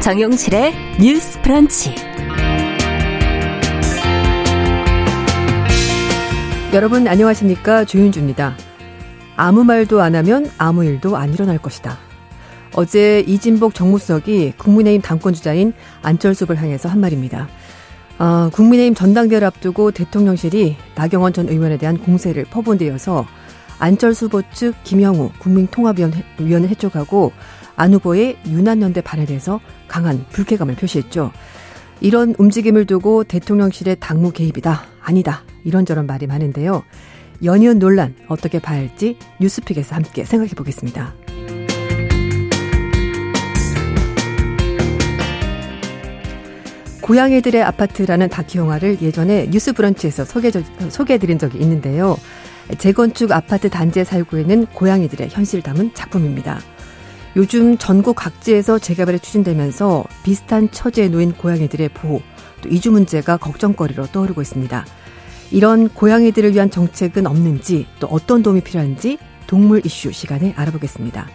정용실의 뉴스 프런치. 여러분 안녕하십니까 조윤주입니다. 아무 말도 안 하면 아무 일도 안 일어날 것이다. 어제 이진복 정무수석이 국민의힘 당권주자인 안철수 를 향해서 한 말입니다. 어, 국민의힘 전당대회를 앞두고 대통령실이 나경원 전 의원에 대한 공세를 퍼부은 데 이어서 안철수 후보 측 김영우 국민통합위원회 해촉하고 안 후보의 유난연대 발에 대해서 강한 불쾌감을 표시했죠. 이런 움직임을 두고 대통령실의 당무 개입이다. 아니다. 이런저런 말이 많은데요. 연이은 논란 어떻게 봐야 할지 뉴스픽에서 함께 생각해 보겠습니다. 고양이들의 아파트라는 다큐 영화를 예전에 뉴스 브런치에서 소개, 소개해드린 적이 있는데요. 재건축 아파트 단지에 살고 있는 고양이들의 현실 담은 작품입니다. 요즘 전국 각지에서 재개발이 추진되면서 비슷한 처지에 놓인 고양이들의 보호, 또 이주 문제가 걱정거리로 떠오르고 있습니다. 이런 고양이들을 위한 정책은 없는지, 또 어떤 도움이 필요한지 동물 이슈 시간에 알아보겠습니다.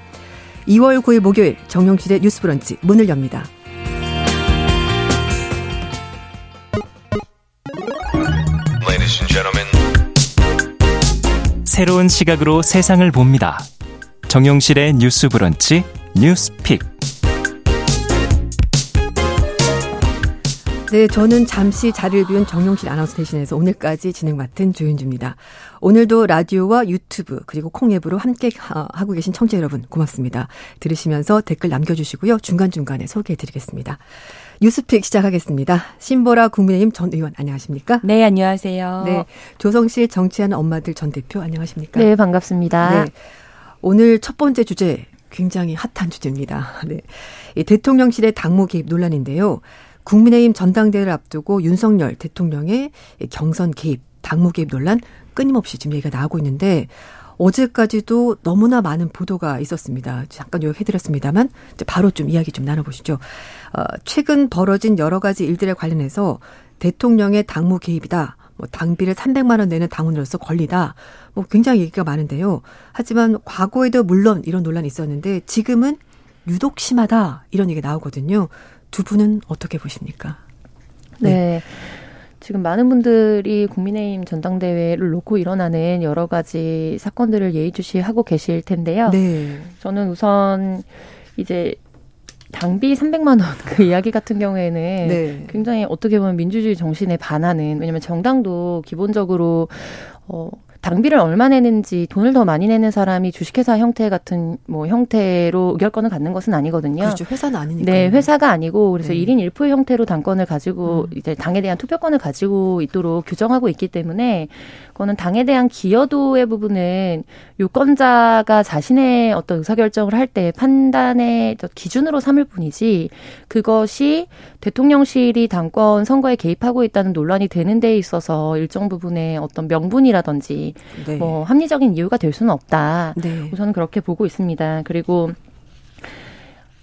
2월 9일 목요일 정용실의 뉴스 브런치 문을 엽니다. 새로운 시각으로 세상을 봅니다. 정용실의 뉴스 브런치 뉴스픽. 네, 저는 잠시 자리를 비운 정용실 아나운서 대신해서 오늘까지 진행 맡은 조윤주입니다. 오늘도 라디오와 유튜브 그리고 콩앱으로 함께 하고 계신 청취자 여러분 고맙습니다. 들으시면서 댓글 남겨주시고요. 중간중간에 소개해드리겠습니다. 뉴스픽 시작하겠습니다. 신보라 국민의힘 전 의원 안녕하십니까? 네, 안녕하세요. 네, 조성실 정치하는 엄마들 전 대표 안녕하십니까? 네, 반갑습니다. 네, 오늘 첫 번째 주제 굉장히 핫한 주제입니다. 네. 이 대통령실의 당무 개입 논란인데요. 국민의힘 전당대회를 앞두고 윤석열 대통령의 경선 개입, 당무 개입 논란 끊임없이 지금 얘기가 나오고 있는데 어제까지도 너무나 많은 보도가 있었습니다. 잠깐 요약해드렸습니다만 바로 좀 이야기 좀 나눠보시죠. 어, 최근 벌어진 여러 가지 일들에 관련해서 대통령의 당무 개입이다. 뭐 당비를 300만 원 내는 당원으로서 권리다. 뭐 굉장히 얘기가 많은데요. 하지만 과거에도 물론 이런 논란이 있었는데 지금은 유독 심하다. 이런 얘기가 나오거든요. 두 분은 어떻게 보십니까? 네. 네. 지금 많은 분들이 국민의힘 전당대회를 놓고 일어나는 여러 가지 사건들을 예의주시하고 계실 텐데요. 네. 저는 우선 이제 당비 300만 원 그 이야기 같은 경우에는 네. 굉장히 어떻게 보면 민주주의 정신에 반하는 왜냐면 정당도 기본적으로 어 당비를 얼마 내는지 돈을 더 많이 내는 사람이 주식회사 형태 같은 뭐 형태로 의결권을 갖는 것은 아니거든요. 그렇죠. 회사는 아니니까. 네, 회사가 아니고 그래서 네. 1인 1표 형태로 당권을 가지고 음. 이제 당에 대한 투표권을 가지고 있도록 규정하고 있기 때문에 그거는 당에 대한 기여도의 부분은 유권자가 자신의 어떤 의사결정을 할 때 판단의 기준으로 삼을 뿐이지 그것이 대통령실이 당권 선거에 개입하고 있다는 논란이 되는 데 있어서 일정 부분의 어떤 명분이라든지 네. 뭐 합리적인 이유가 될 수는 없다. 네. 우선은 그렇게 보고 있습니다. 그리고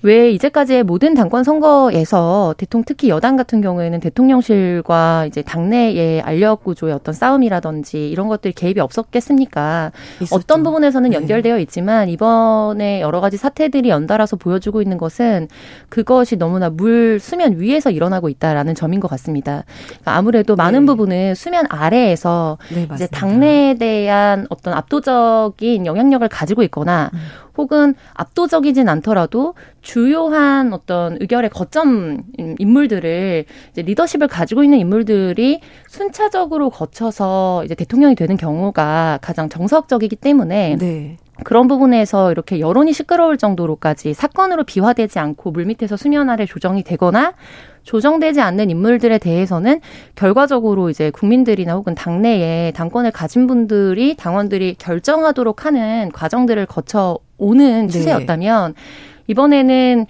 왜 이제까지의 모든 당권 선거에서 대통령 특히 여당 같은 경우에는 대통령실과 이제 당내의 알력 구조의 어떤 싸움이라든지 이런 것들이 개입이 없었겠습니까? 있었죠. 어떤 부분에서는 네. 연결되어 있지만 이번에 여러 가지 사태들이 연달아서 보여주고 있는 것은 그것이 너무나 물 수면 위에서 일어나고 있다라는 점인 것 같습니다. 그러니까 아무래도 많은 네. 부분은 수면 아래에서 네, 이제 당내에 대한 어떤 압도적인 영향력을 가지고 있거나 음. 혹은 압도적이진 않더라도 주요한 어떤 의결의 거점 인물들을 이제 리더십을 가지고 있는 인물들이 순차적으로 거쳐서 이제 대통령이 되는 경우가 가장 정석적이기 때문에 네. 그런 부분에서 이렇게 여론이 시끄러울 정도로까지 사건으로 비화되지 않고 물밑에서 수면 아래 조정이 되거나 조정되지 않는 인물들에 대해서는 결과적으로 이제 국민들이나 혹은 당내에 당권을 가진 분들이 당원들이 결정하도록 하는 과정들을 거쳐 오는 네. 추세였다면 네. 이번에는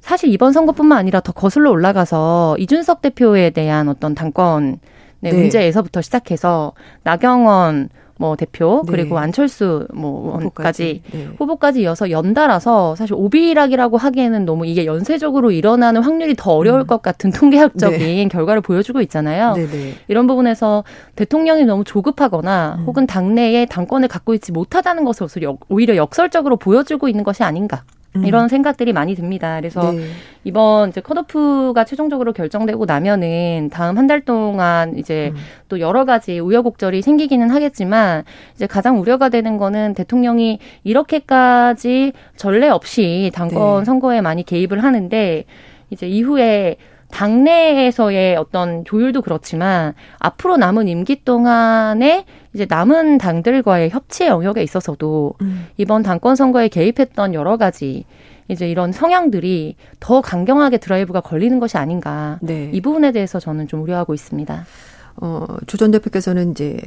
사실 이번 선거뿐만 아니라 더 거슬러 올라가서 이준석 대표에 대한 어떤 당권 네, 네. 문제에서부터 시작해서 나경원 뭐 대표 네. 그리고 안철수 뭐 후보까지 네. 후보까지 이어서 연달아서 사실 오비락이라고 하기에는 너무 이게 연쇄적으로 일어나는 확률이 더 어려울 음. 것 같은 통계학적인 네. 결과를 보여주고 있잖아요. 네네. 네. 이런 부분에서 대통령이 너무 조급하거나 음. 혹은 당내에 당권을 갖고 있지 못하다는 것을 오히려 역설적으로 보여주고 있는 것이 아닌가. 음. 이런 생각들이 많이 듭니다. 그래서 네. 이번 이제 컷오프가 최종적으로 결정되고 나면은 다음 한 달 동안 이제 음. 또 여러 가지 우여곡절이 생기기는 하겠지만 이제 가장 우려가 되는 거는 대통령이 이렇게까지 전례 없이 당권 네. 선거에 많이 개입을 하는데 이제 이후에 당내에서의 어떤 조율도 그렇지만 앞으로 남은 임기 동안에 이제 남은 당들과의 협치의 영역에 있어서도 음. 이번 당권 선거에 개입했던 여러 가지 이제 이런 성향들이 더 강경하게 드라이브가 걸리는 것이 아닌가. 네. 이 부분에 대해서 저는 좀 우려하고 있습니다. 어, 조 전 대표께서는 이제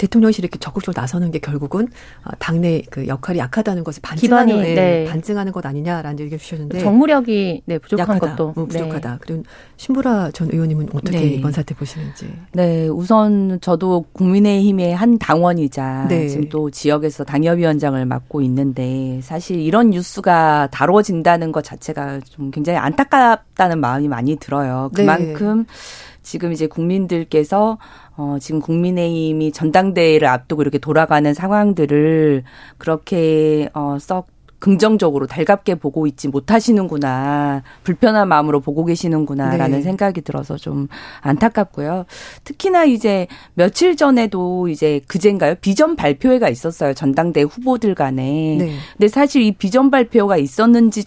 대통령실이 이렇게 적극적으로 나서는 게 결국은 어, 당내 그 역할이 약하다는 것을 반증하는 기반이, 네. 반증하는 것 아니냐라는 얘기를 주셨는데 정무력이 네, 부족한 약하다, 것도 어, 부족하다. 네. 그리고 신보라 전 의원님은 어떻게 네. 이번 사태 보시는지? 네, 우선 저도 국민의힘의 한 당원이자 네. 지금 또 지역에서 당협위원장을 맡고 있는데 사실 이런 뉴스가 다뤄진다는 것 자체가 좀 굉장히 안타깝다는 마음이 많이 들어요. 네. 그만큼 지금 이제 국민들께서 어, 지금 국민의힘이 전당대회를 앞두고 이렇게 돌아가는 상황들을 그렇게 어, 썩 긍정적으로 달갑게 보고 있지 못하시는구나. 불편한 마음으로 보고 계시는구나라는 네. 생각이 들어서 좀 안타깝고요. 특히나 이제 며칠 전에도 이제 그젠가요? 비전 발표회가 있었어요. 전당대 후보들 간에. 네. 근데 사실 이 비전 발표가 있었는지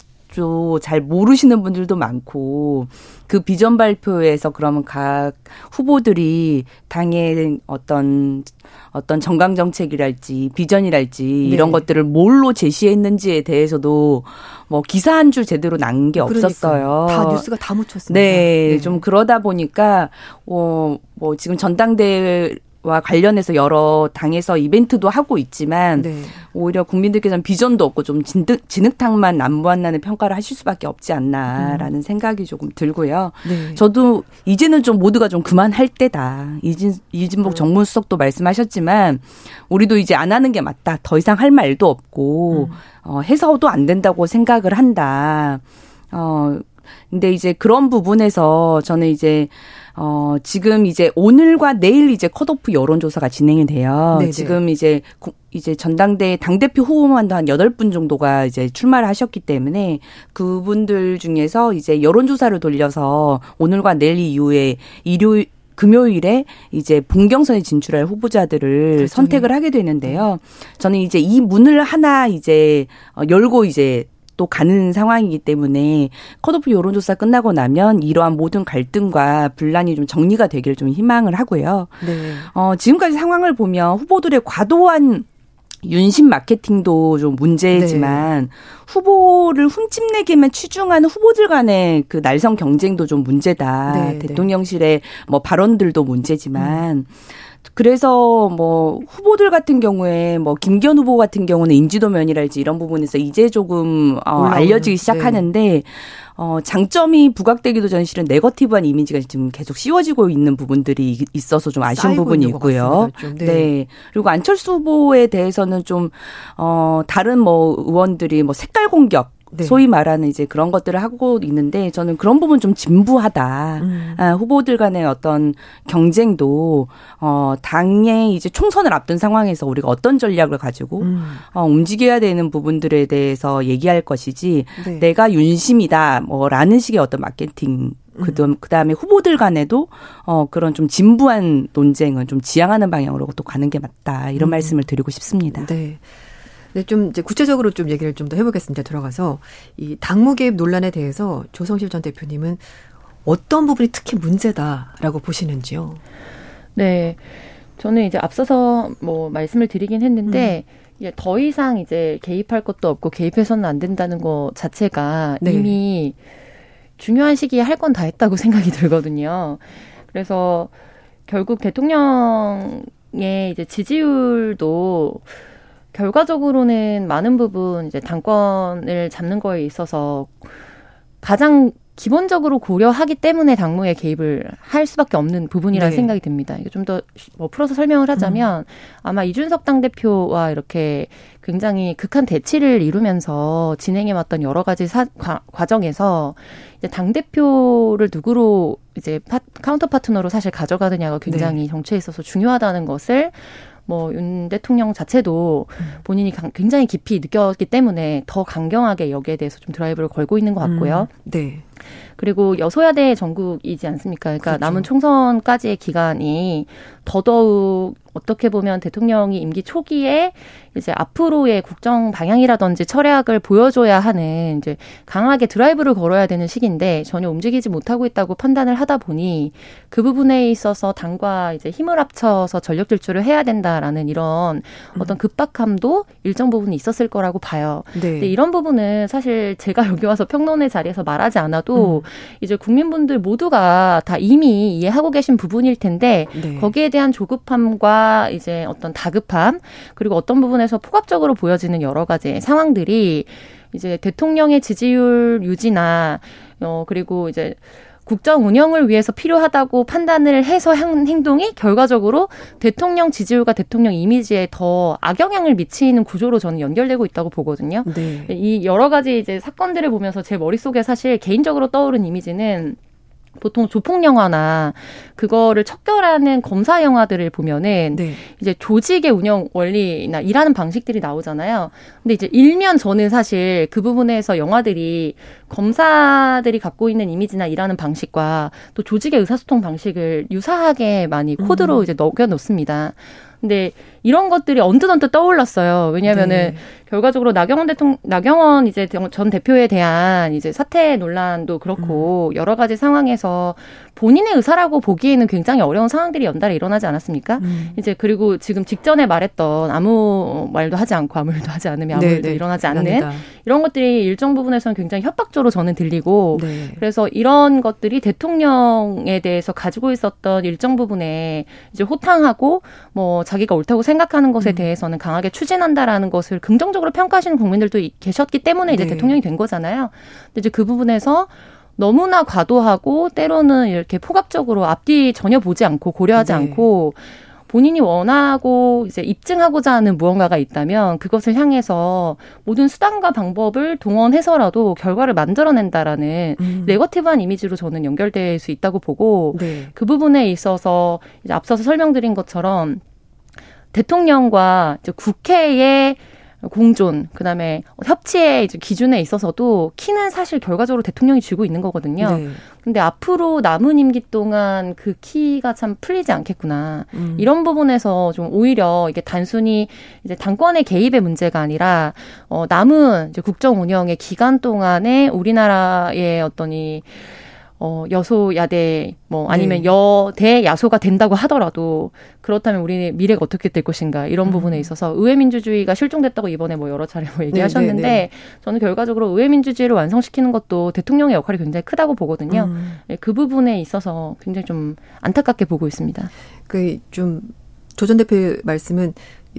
잘 모르시는 분들도 많고 그 비전 발표에서 그러면 각 후보들이 당의 어떤 어떤 정강 정책이랄지 비전이랄지 네. 이런 것들을 뭘로 제시했는지에 대해서도 뭐 기사 한 줄 제대로 난 게 없었어요. 다 뉴스가 다 묻혔습니다. 네, 네, 좀 그러다 보니까 어뭐 지금 전당대회 와 관련해서 여러 당에서 이벤트도 하고 있지만 네. 오히려 국민들께서는 비전도 없고 좀 진득, 진흙탕만 남부한다는 평가를 하실 수밖에 없지 않나라는 음. 생각이 조금 들고요. 네. 저도 이제는 좀 모두가 좀 그만할 때다. 이진 이진복 음. 정무수석도 말씀하셨지만 우리도 이제 안 하는 게 맞다. 더 이상 할 말도 없고 음. 어, 해서도 안 된다고 생각을 한다. 어 근데 이제 그런 부분에서 저는 이제 어, 지금 이제 오늘과 내일 이제 컷오프 여론조사가 진행이 돼요. 네네. 지금 이제 이제 전당대 당대표 후보만도 한 여덟 분 정도가 이제 출마를 하셨기 때문에 그분들 중에서 이제 여론조사를 돌려서 오늘과 내일 이후에 일요일 금요일에 이제 본경선에 진출할 후보자들을 그렇죠. 선택을 하게 되는데요. 저는 이제 이 문을 하나 이제 어, 열고 이제 또 가는 상황이기 때문에 컷오프 여론조사 끝나고 나면 이러한 모든 갈등과 분란이 좀 정리가 되기를 좀 희망을 하고요. 네. 어, 지금까지 상황을 보면 후보들의 과도한 윤심 마케팅도 좀 문제지만 네. 후보를 흠집내기만 취중하는 후보들 간의 그 날성 경쟁도 좀 문제다. 네, 네. 대통령실의 뭐 발언들도 문제지만 음. 그래서 뭐 후보들 같은 경우에 뭐 김기현 후보 같은 경우는 인지도 면이랄지 이런 부분에서 이제 조금 어 알려지기 시작하는데 네. 어 장점이 부각되기도 전 실은 네거티브한 이미지가 지금 계속 씌워지고 있는 부분들이 있어서 좀 아쉬운 부분이 있고요. 네. 네. 그리고 안철수 후보에 대해서는 좀 어 다른 뭐 의원들이 뭐 색깔 공격 네. 소위 말하는 이제 그런 것들을 하고 있는데 저는 그런 부분 좀 진부하다. 음. 아, 후보들 간의 어떤 경쟁도 어 당의 이제 총선을 앞둔 상황에서 우리가 어떤 전략을 가지고 음. 어 움직여야 되는 부분들에 대해서 얘기할 것이지 네. 내가 윤심이다 뭐라는 식의 어떤 마케팅 그다음 그다음에 후보들 간에도 어 그런 좀 진부한 논쟁은 좀 지향하는 방향으로 또 가는 게 맞다 이런 음. 말씀을 드리고 싶습니다. 네. 네, 좀 이제 구체적으로 좀 얘기를 좀 더 해보겠습니다. 들어가서 이 당무 개입 논란에 대해서 조성실 전 대표님은 어떤 부분이 특히 문제다라고 보시는지요? 네, 저는 이제 앞서서 뭐 말씀을 드리긴 했는데 음. 더 이상 이제 개입할 것도 없고 개입해서는 안 된다는 거 자체가 네. 이미 중요한 시기에 할 건 다 했다고 생각이 들거든요. 그래서 결국 대통령의 이제 지지율도 결과적으로는 많은 부분 이제 당권을 잡는 거에 있어서 가장 기본적으로 고려하기 때문에 당무에 개입을 할 수밖에 없는 부분이라는 네. 생각이 듭니다. 이게 좀 더 뭐 풀어서 설명을 하자면 음. 아마 이준석 당대표와 이렇게 굉장히 극한 대치를 이루면서 진행해왔던 여러 가지 사, 과, 과정에서 이제 당 대표를 누구로 이제 파, 카운터 파트너로 사실 가져가느냐가 굉장히 네. 정치에 있어서 중요하다는 것을 뭐 윤 대통령 자체도 본인이 굉장히 깊이 느꼈기 때문에 더 강경하게 여기에 대해서 좀 드라이브를 걸고 있는 것 같고요. 음, 네. 그리고 여소야대 정국이지 않습니까? 그러니까 그렇죠. 남은 총선까지의 기간이 더더욱 어떻게 보면 대통령이 임기 초기에 이제 앞으로의 국정 방향이라든지 철학을 보여줘야 하는 이제 강하게 드라이브를 걸어야 되는 시기인데 전혀 움직이지 못하고 있다고 판단을 하다 보니 그 부분에 있어서 당과 이제 힘을 합쳐서 전력 질주를 해야 된다라는 이런 어떤 급박함도 일정 부분이 있었을 거라고 봐요. 네. 근데 이런 부분은 사실 제가 여기 와서 평론의 자리에서 말하지 않아도 음. 이제 국민분들 모두가 다 이미 이해하고 계신 부분일 텐데 네. 거기에 대한 조급함과 이제 어떤 다급함 그리고 어떤 부분에 서 폭압적으로 보여지는 여러 가지 상황들이 이제 대통령의 지지율 유지나 어 그리고 이제 국정 운영을 위해서 필요하다고 판단을 해서 한 행동이 결과적으로 대통령 지지율과 대통령 이미지에 더 악영향을 미치는 구조로 저는 연결되고 있다고 보거든요. 네. 이 여러 가지 이제 사건들을 보면서 제 머릿속에 사실 개인적으로 떠오른 이미지는 보통 조폭 영화나 그거를 척결하는 검사 영화들을 보면은 네. 이제 조직의 운영 원리나 일하는 방식들이 나오잖아요. 근데 이제 일면 저는 사실 그 부분에서 영화들이 검사들이 갖고 있는 이미지나 일하는 방식과 또 조직의 의사소통 방식을 유사하게 많이 코드로 음. 이제 넣겨 놓습니다. 근데 이런 것들이 언뜻언뜻 떠올랐어요. 왜냐하면은 네. 결과적으로 나경원 대통령, 나경원 이제 전 대표에 대한 이제 사퇴 논란도 그렇고 음. 여러 가지 상황에서 본인의 의사라고 보기에는 굉장히 어려운 상황들이 연달아 일어나지 않았습니까? 음. 이제 그리고 지금 직전에 말했던 아무 말도 하지 않고 아무 일도 하지 않으면 아무 네, 일도 네. 일어나지 않는 아니다. 이런 것들이 일정 부분에서는 굉장히 협박조로 저는 들리고 네. 그래서 이런 것들이 대통령에 대해서 가지고 있었던 일정 부분에 이제 호탕하고 뭐 자기가 옳다고 생각하는 것에 음. 대해서는 강하게 추진한다라는 것을 긍정적으로 평가하시는 국민들도 계셨기 때문에 이제 네. 대통령이 된 거잖아요. 근데 이제 그 부분에서 너무나 과도하고 때로는 이렇게 폭압적으로 앞뒤 전혀 보지 않고 고려하지 네. 않고 본인이 원하고 이제 입증하고자 하는 무언가가 있다면 그것을 향해서 모든 수단과 방법을 동원해서라도 결과를 만들어낸다라는 음. 네거티브한 이미지로 저는 연결될 수 있다고 보고 네. 그 부분에 있어서 이제 앞서서 설명드린 것처럼 대통령과 이제 국회의 공존, 그 다음에 협치의 이제 기준에 있어서도 키는 사실 결과적으로 대통령이 쥐고 있는 거거든요. 네. 근데 앞으로 남은 임기 동안 그 키가 참 풀리지 않겠구나. 음. 이런 부분에서 좀 오히려 이게 단순히 이제 당권의 개입의 문제가 아니라 어 남은 이제 국정 운영의 기간 동안에 우리나라의 어떤 이 어, 여소야대, 뭐, 아니면 네. 여대 야소가 된다고 하더라도, 그렇다면 우리 미래가 어떻게 될 것인가, 이런 음. 부분에 있어서 의회민주주의가 실종됐다고 이번에 뭐 여러 차례 뭐 네, 얘기하셨는데, 네, 네, 저는 결과적으로 의회민주주의를 완성시키는 것도 대통령의 역할이 굉장히 크다고 보거든요. 음. 네, 그 부분에 있어서 굉장히 좀 안타깝게 보고 있습니다. 그, 좀, 조전 대표의 말씀은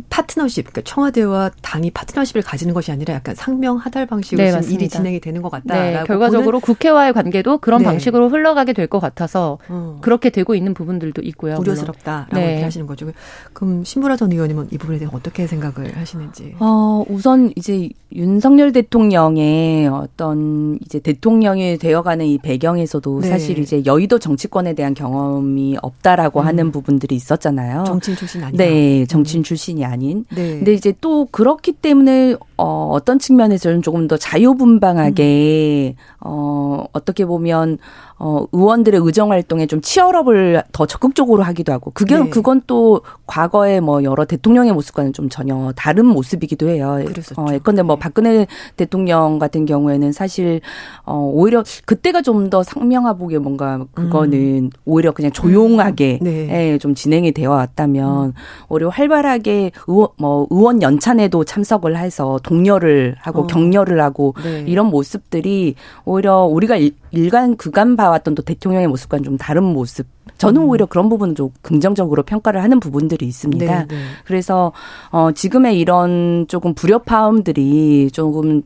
파트너십, 그러니까 청와대와 당이 파트너십을 가지는 것이 아니라 약간 상명 하달 방식으로 네, 일이 진행이 되는 것 같다. 네, 결과적으로 국회와의 관계도 그런 네. 방식으로 흘러가게 될 것 같아서 어. 그렇게 되고 있는 부분들도 있고요. 우려스럽다라고 네. 얘기하시는 거죠. 그럼 신부라 전 의원님은 이 부분에 대해 어떻게 생각을 하시는지? 어, 우선 이제 윤석열 대통령의 어떤 이제 대통령이 되어가는 이 배경에서도 네. 사실 이제 여의도 정치권에 대한 경험이 없다라고 음. 하는 부분들이 있었잖아요. 정치인 출신 아니야. 네, 정치인 음. 출신이 아닌. 네. 근데 이제 또 그렇기 때문에 어, 어떤 측면에서는 조금 더 자유분방하게 음. 어, 어떻게 보면 어, 의원들의 의정 활동에 좀 치열업을 더 적극적으로 하기도 하고 그게 네. 그건 또 과거에 뭐 여러 대통령의 모습과는 좀 전혀 다른 모습이기도 해요. 그랬었죠. 어, 예컨대 뭐 네. 박근혜 대통령 같은 경우에는 사실 어, 오히려 그때가 좀 더 상명하복에 뭔가 그거는 음. 오히려 그냥 조용하게 음. 네. 예, 좀 진행이 되어 왔다면 음. 오히려 활발하게 의원 뭐 의원 연찬에도 참석을 해서 독려를 하고 어. 격려를 하고 네. 이런 모습들이 오히려 우리가 일간 그간 봐왔던 또 대통령의 모습과는 좀 다른 모습. 저는 음. 오히려 그런 부분은 좀 긍정적으로 평가를 하는 부분들이 있습니다. 네, 네. 그래서 어 지금의 이런 조금 불협화음들이 조금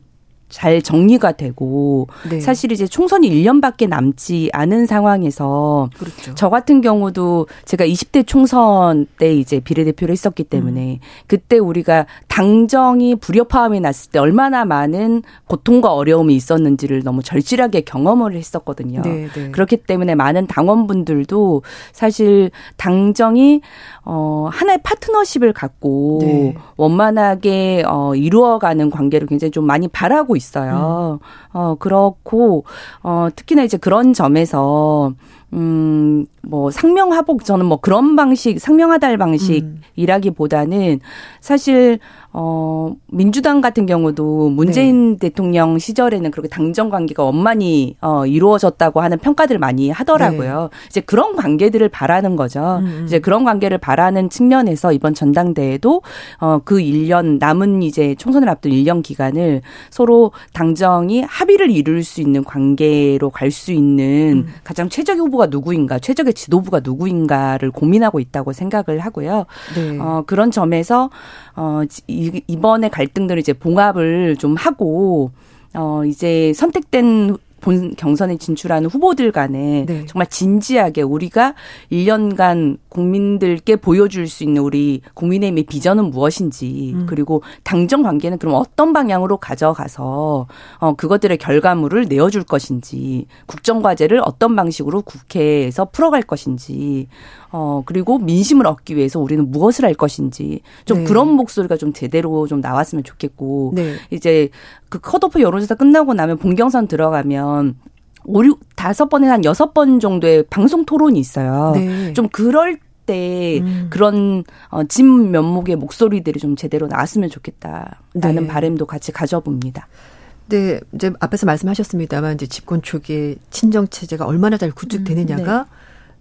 잘 정리가 되고 네. 사실 이제 총선이 1년밖에 남지 않은 상황에서 그렇죠. 저 같은 경우도 제가 20대 총선 때 이제 비례대표를 했었기 때문에 음. 그때 우리가 당정이 불협화음이 났을 때 얼마나 많은 고통과 어려움이 있었는지를 너무 절실하게 경험을 했었거든요. 네, 네. 그렇기 때문에 많은 당원분들도 사실 당정이 어 하나의 파트너십을 갖고 네. 원만하게 어 이루어가는 관계를 굉장히 좀 많이 바라고 있어요. 음. 어, 그렇고, 어, 특히나 이제 그런 점에서, 음, 뭐, 상명하복, 저는 뭐 그런 방식, 상명하달 방식이라기보다는 음. 사실, 어, 민주당 같은 경우도 문재인 네. 대통령 시절에는 그렇게 당정 관계가 원만히 어, 이루어졌다고 하는 평가들 많이 하더라고요. 네. 이제 그런 관계들을 바라는 거죠. 음, 음. 이제 그런 관계를 바라는 측면에서 이번 전당대회도 어, 그 1년 남은 이제 총선을 앞둔 1년 기간을 서로 당정이 합의를 이룰 수 있는 관계로 갈 수 있는 음. 가장 최적의 후보가 누구인가, 최적의 지도부가 누구인가를 고민하고 있다고 생각을 하고요. 네. 어, 그런 점에서 어, 이 번에 갈등들을 이제 봉합을 좀 하고 어 이제 선택된 본 경선에 진출하는 후보들 간에 네. 정말 진지하게 우리가 1년간 국민들께 보여줄 수 있는 우리 국민의힘의 비전은 무엇인지 음. 그리고 당정 관계는 그럼 어떤 방향으로 가져가서 어 그것들의 결과물을 내어줄 것인지 국정 과제를 어떤 방식으로 국회에서 풀어갈 것인지 어 그리고 민심을 얻기 위해서 우리는 무엇을 할 것인지 좀 네. 그런 목소리가 좀 제대로 좀 나왔으면 좋겠고 네. 이제 그 컷오프 여론조사 끝나고 나면 본경선 들어가면 오, 육, 다섯 번에 한 여섯 번 정도의 방송 토론이 있어요. 네. 좀 그럴 때 음. 그런 어, 진 면목의 목소리들이 좀 제대로 나왔으면 좋겠다라는 네. 바램도 같이 가져봅니다. 네, 이제 앞에서 말씀하셨습니다만 이제 집권 초기에 친정 체제가 얼마나 잘 구축되느냐가 음, 네.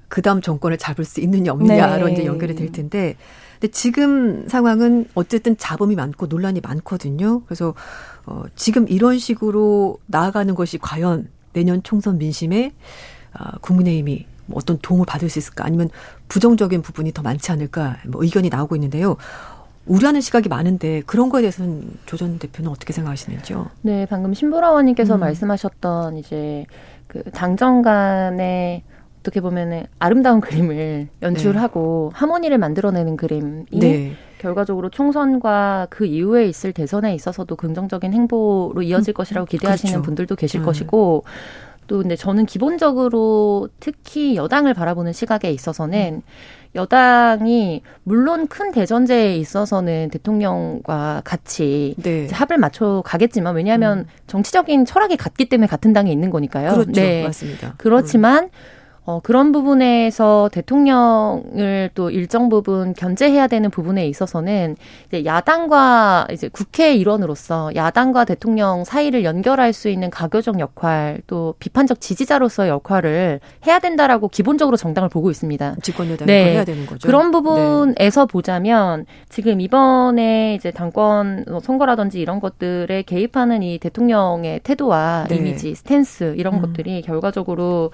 그 다음 정권을 잡을 수 있느냐 없느냐로 네. 이제 연결이 될 텐데, 근데 지금 상황은 어쨌든 잡음이 많고 논란이 많거든요. 그래서 어, 지금 이런 식으로 나아가는 것이 과연 내년 총선 민심에 어, 국민의힘이 뭐 어떤 도움을 받을 수 있을까 아니면 부정적인 부분이 더 많지 않을까 뭐 의견이 나오고 있는데요. 우려하는 시각이 많은데 그런 거에 대해서는 조전 대표는 어떻게 생각하시는지요? 네, 방금 신보라 원님께서 음. 말씀하셨던 이제 그 당정 간의 어떻게 보면은 아름다운 그림을 연출하고 네. 하모니를 만들어내는 그림이 네. 결과적으로 총선과 그 이후에 있을 대선에 있어서도 긍정적인 행보로 이어질 음, 것이라고 기대하시는 그렇죠. 분들도 계실 음. 것이고 또 근데 저는 기본적으로 특히 여당을 바라보는 시각에 있어서는 음. 여당이 물론 큰 대전제에 있어서는 대통령과 같이 네. 합을 맞춰 가겠지만 왜냐하면 음. 정치적인 철학이 같기 때문에 같은 당에 있는 거니까요. 그렇죠. 네. 맞습니다. 그렇지만 음. 어, 그런 부분에서 대통령을 또 일정 부분 견제해야 되는 부분에 있어서는 이제 야당과 이제 국회 일원으로서 야당과 대통령 사이를 연결할 수 있는 가교적 역할 또 비판적 지지자로서의 역할을 해야 된다라고 기본적으로 정당을 보고 있습니다. 집권 여당이 네. 해야 되는 거죠. 그런 부분에서 네. 보자면 지금 이번에 이제 당권 선거라든지 이런 것들에 개입하는 이 대통령의 태도와 네. 이미지, 스탠스 이런 음. 것들이 결과적으로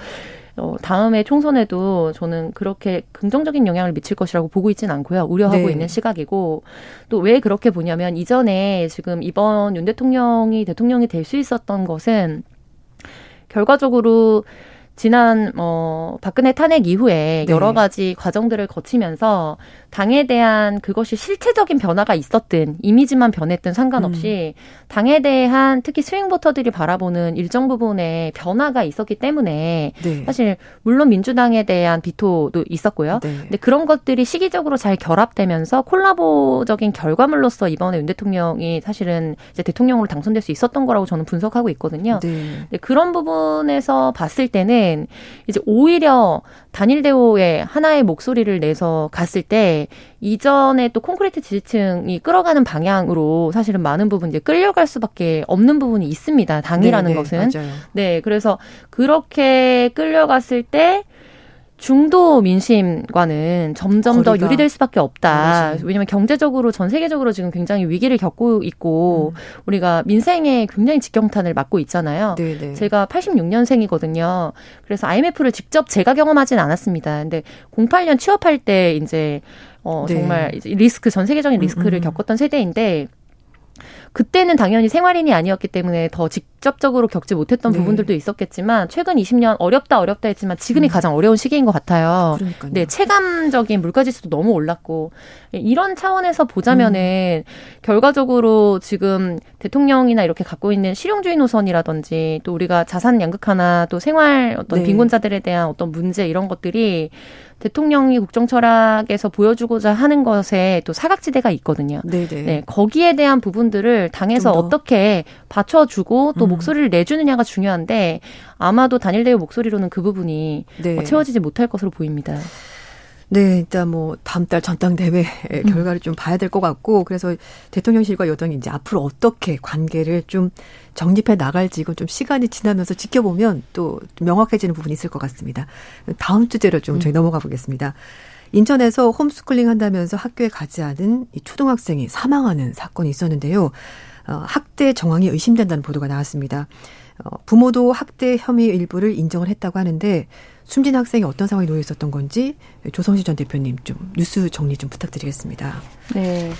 어, 다음에 총선에도 저는 그렇게 긍정적인 영향을 미칠 것이라고 보고 있지는 않고요. 우려하고 네. 있는 시각이고 또 왜 그렇게 보냐면 이전에 지금 이번 윤 대통령이 대통령이 될 수 있었던 것은 결과적으로 지난 어 박근혜 탄핵 이후에 네. 여러 가지 과정들을 거치면서 당에 대한 그것이 실체적인 변화가 있었든 이미지만 변했든 상관없이 음. 당에 대한 특히 스윙 보터들이 바라보는 일정 부분의 변화가 있었기 때문에 네. 사실 물론 민주당에 대한 비토도 있었고요. 네. 근데 그런 것들이 시기적으로 잘 결합되면서 콜라보적인 결과물로서 이번에 윤 대통령이 사실은 이제 대통령으로 당선될 수 있었던 거라고 저는 분석하고 있거든요. 네. 근데 그런 부분에서 봤을 때는 이제 오히려 단일 대우의 하나의 목소리를 내서 갔을 때 이전에 또 콘크리트 지지층이 끌어가는 방향으로 사실은 많은 부분 이제 끌려갈 수밖에 없는 부분이 있습니다. 당이라는 네네, 것은. 맞아요. 네, 그래서 그렇게 끌려갔을 때 중도 민심과는 점점 더 유리될 수밖에 없다. 왜냐하면 경제적으로 전 세계적으로 지금 굉장히 위기를 겪고 있고 음. 우리가 민생에 굉장히 직경탄을 맞고 있잖아요. 네네. 제가 86년생이거든요. 그래서 IMF를 직접 제가 경험하진 않았습니다. 근데 08년 취업할 때 이제 어 네. 정말 리스크 전 세계적인 리스크를 음. 겪었던 세대인데 그때는 당연히 생활인이 아니었기 때문에 더 직접적으로 겪지 못했던 네. 부분들도 있었겠지만 최근 20년 어렵다 어렵다 했지만 지금이 음. 가장 어려운 시기인 것 같아요. 그러니까요. 네, 체감적인 물가지수도 너무 올랐고 이런 차원에서 보자면은 음. 결과적으로 지금 대통령이나 이렇게 갖고 있는 실용주의 노선이라든지 또 우리가 자산 양극화나 또 생활 어떤 네. 빈곤자들에 대한 어떤 문제 이런 것들이 대통령이 국정 철학에서 보여주고자 하는 것에 또 사각지대가 있거든요. 네네. 네, 거기에 대한 부분들을 당에서 어떻게 받쳐주고 또 음. 목소리를 내주느냐가 중요한데 아마도 단일 대우 목소리로는 그 부분이 네. 채워지지 못할 것으로 보입니다. 네, 일단 뭐 다음 달 전당대회 음. 결과를 좀 봐야 될 것 같고 그래서 대통령실과 여당이 이제 앞으로 어떻게 관계를 좀 정립해 나갈지 이건 좀 시간이 지나면서 지켜보면 또 명확해지는 부분이 있을 것 같습니다. 다음 주제로 좀 저희 음. 넘어가 보겠습니다. 인천에서 홈스쿨링 한다면서 학교에 가지 않은 이 초등학생이 사망하는 사건이 있었는데요. 어, 학대 정황이 의심된다는 보도가 나왔습니다. 어, 부모도 학대 혐의 일부를 인정을 했다고 하는데 숨진 학생이 어떤 상황에 놓여 있었던 건지 조성시 전 대표님 좀 뉴스 정리 좀 부탁드리겠습니다. 네.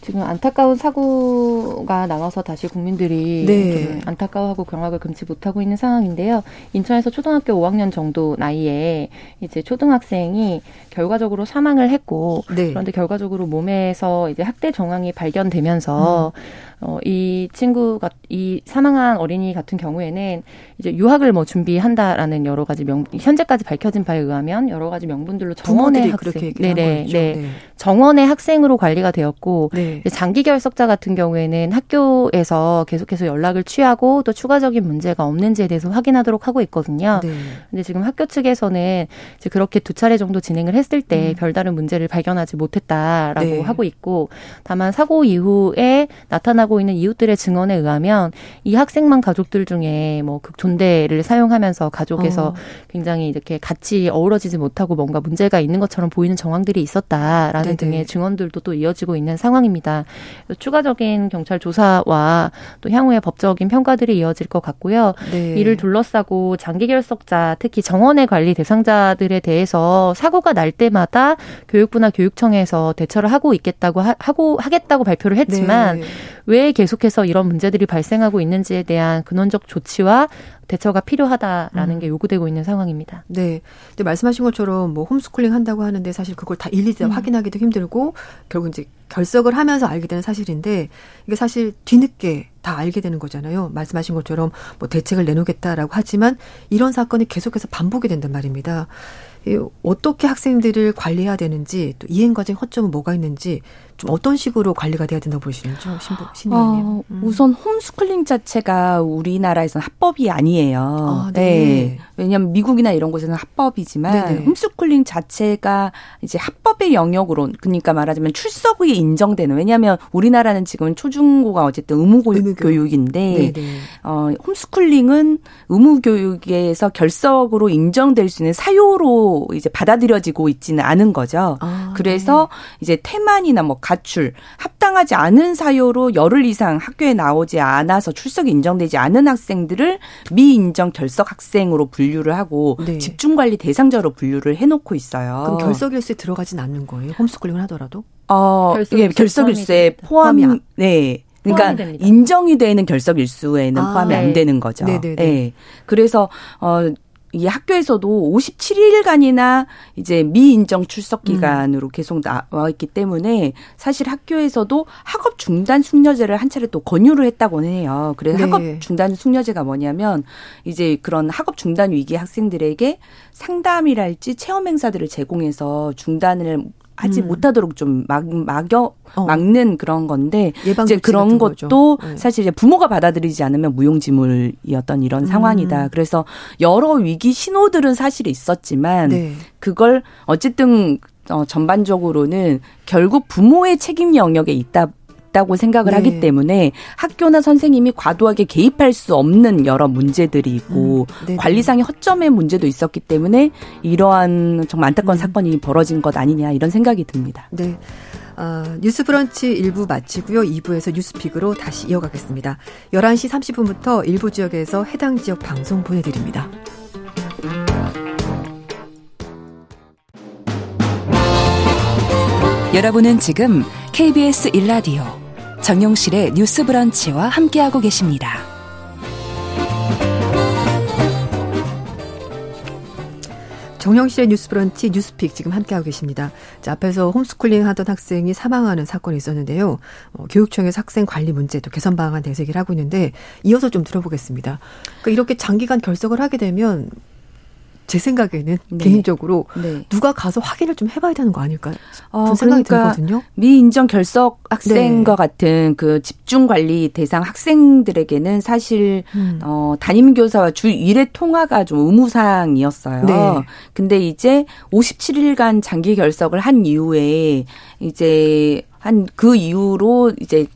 지금 안타까운 사고가 나와서 다시 국민들이 네. 안타까워하고 경악을 금치 못하고 있는 상황인데요. 인천에서 초등학교 5학년 정도 나이에 이제 초등학생이 결과적으로 사망을 했고 네. 그런데 결과적으로 몸에서 이제 학대 정황이 발견되면서 음. 어, 이 친구가 이 사망한 어린이 같은 경우에는 이제 유학을 뭐 준비한다라는 여러 가지 명 현재까지 밝혀진 바에 의하면 여러 가지 명분들로 정원의 학생 네네 네. 네. 정원의 학생으로 관리가 되었고 네. 장기 결석자 같은 경우에는 학교에서 계속해서 연락을 취하고 또 추가적인 문제가 없는지에 대해서 확인하도록 하고 있거든요. 네. 근데 지금 학교 측에서는 이제 그렇게 두 차례 정도 진행을 했을 때 음. 별다른 문제를 발견하지 못했다라고 네. 하고 있고 다만 사고 이후에 나타나고 있는 이웃들의 증언에 의하면 이 학생만 가족들 중에 뭐 극존대를 사용하면서 가족에서 어. 굉장히 이렇게 같이 어우러지지 못하고 뭔가 문제가 있는 것처럼 보이는 정황들이 있었다라는 네네. 등의 증언들도 또 이어지고 있는 상황입니다. 추가적인 경찰 조사와 또 향후의 법적인 평가들이 이어질 것 같고요. 네. 이를 둘러싸고 장기 결석자, 특히 정원의 관리 대상자들에 대해서 사고가 날 때마다 교육부나 교육청에서 대처를 하고 있겠다고 하, 고 하겠다고 발표를 했지만 네. 왜 계속해서 이런 문제들이 발생하고 있는지에 대한 근원적 조치와 대처가 필요하다라는 음. 게 요구되고 있는 상황입니다. 네. 근데 말씀하신 것처럼 뭐 홈스쿨링 한다고 하는데 사실 그걸 다 일일이 다 음. 확인하기도 힘들고 결국 이제 결석을 하면서 알게 되는 사실인데 이게 사실 뒤늦게 다 알게 되는 거잖아요. 말씀하신 것처럼 뭐 대책을 내놓겠다라고 하지만 이런 사건이 계속해서 반복이 된단 말입니다. 어떻게 학생들을 관리해야 되는지 또 이행 과정 허점은 뭐가 있는지 좀 어떤 식으로 관리가 돼야 된다고 보시는죠, 신부 신님 어, 음. 우선 홈스쿨링 자체가 우리나라에서는 합법이 아니에요. 아, 네. 네. 왜냐하면 미국이나 이런 곳에서는 합법이지만 네네. 홈스쿨링 자체가 이제 합법의 영역으로 그러니까 말하자면 출석이 인정되는 왜냐하면 우리나라는 지금 초중고가 어쨌든 의무 교육인데 어, 홈스쿨링은 의무 교육에서 결석으로 인정될 수 있는 사유로 이제 받아들여지고 있지는 않은 거죠. 아, 그래서 네. 이제 태만이나 뭐 가출, 합당하지 않은 사유로 열흘 이상 학교에 나오지 않아서 출석이 인정되지 않은 학생들을 미인정 결석 학생으로 분류를 하고 네. 집중 관리 대상자로 분류를 해놓고 있어요. 그럼 결석 일수에 들어가진 않는 거예요? 홈스쿨링을 하더라도? 어, 결석, 예, 결석 일수에 포함, 네. 그러니까 인정이 되는 결석 일수에는 아, 포함이 네. 안 되는 거죠. 네네네. 네. 그래서 어 이 학교에서도 57일간이나 이제 미인정 출석 기간으로 음. 계속 나와 있기 때문에 사실 학교에서도 학업 중단 숙려제를 한 차례 또 권유를 했다고는 해요. 그래서 네. 학업 중단 숙려제가 뭐냐면 이제 그런 학업 중단 위기 학생들에게 상담이랄지 체험 행사들을 제공해서 중단을 하지 음. 못하도록 좀 막, 막여, 어. 막는 그런 건데 이제 그런 것도 네. 사실 이제 부모가 받아들이지 않으면 무용지물이었던 이런 음. 상황이다. 그래서 여러 위기 신호들은 사실 있었지만 네. 그걸 어쨌든 어, 전반적으로는 결국 부모의 책임 영역에 있다 있다고 생각을 네. 하기 때문에 학교나 선생님이 과도하게 개입할 수 없는 여러 문제들이 있고 음. 관리상의 허점의 문제도 있었기 때문에 이러한 정말 안타까운 음. 사건이 벌어진 것 아니냐 이런 생각이 듭니다. 네. 어, 뉴스 브런치 1부 마치고요. 2부에서 뉴스픽으로 다시 이어가겠습니다. 11시 30분부터 일부 지역에서 해당 지역 방송 보내드립니다. 여러분은 지금 KBS 1라디오 정용실의 뉴스 브런치와 함께하고 계십니다. 정영실의 뉴스 브런치 뉴스픽 지금 함께하고 계십니다. 자, 앞에서 홈스쿨링 하던 학생이 사망하는 사건이 있었는데요. 어, 교육청에서 학생 관리 문제 또 개선 방안 대세기를 하고 있는데 이어서 좀 들어보겠습니다. 그러니까 이렇게 장기간 결석을 하게 되면 제 생각에는 네. 개인적으로 네. 누가 가서 확인을 좀 해봐야 되는 거 아닐까 어, 생각이 그러니까 들거든요. 미인정 결석 학생과 네. 같은 그 집중 관리 대상 학생들에게는 사실 음. 어, 담임 교사와 주 1회 통화가 좀 의무 사항이었어요. 네. 근데 이제 57일간 장기 결석을 한 이후에 이제 한 그 이후로 이제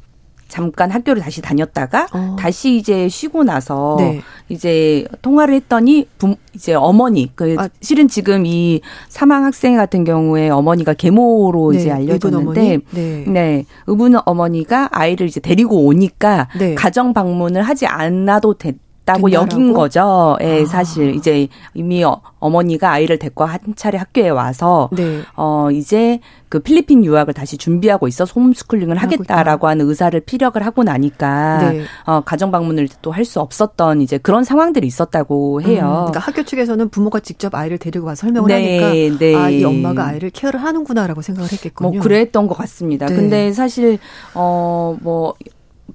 잠깐 학교를 다시 다녔다가 어. 다시 이제 쉬고 나서 네. 이제 통화를 했더니 부, 이제 어머니 그 아. 실은 지금 이 사망 학생 같은 경우에 어머니가 계모로 네. 이제 알려졌는데 네. 네. 의분 어머니가 아이를 이제 데리고 오니까 네. 가정 방문을 하지 않아도 됐 다고 여긴 거죠. 예, 아. 사실 이제 이미 어, 어머니가 아이를 데리고 한 차례 학교에 와서 네. 어 이제 그 필리핀 유학을 다시 준비하고 있어 홈스쿨링을 하겠다라고 하는 의사를 피력을 하고 나니까 네. 어 가정 방문을 또 할 수 없었던 이제 그런 상황들이 있었다고 해요. 음, 그러니까 학교 측에서는 부모가 직접 아이를 데리고 가서 설명을 네, 하니까 네. 아, 이 엄마가 아이를 케어를 하는구나라고 생각을 했겠군요. 뭐 그랬던 것 같습니다. 네. 근데 사실 어뭐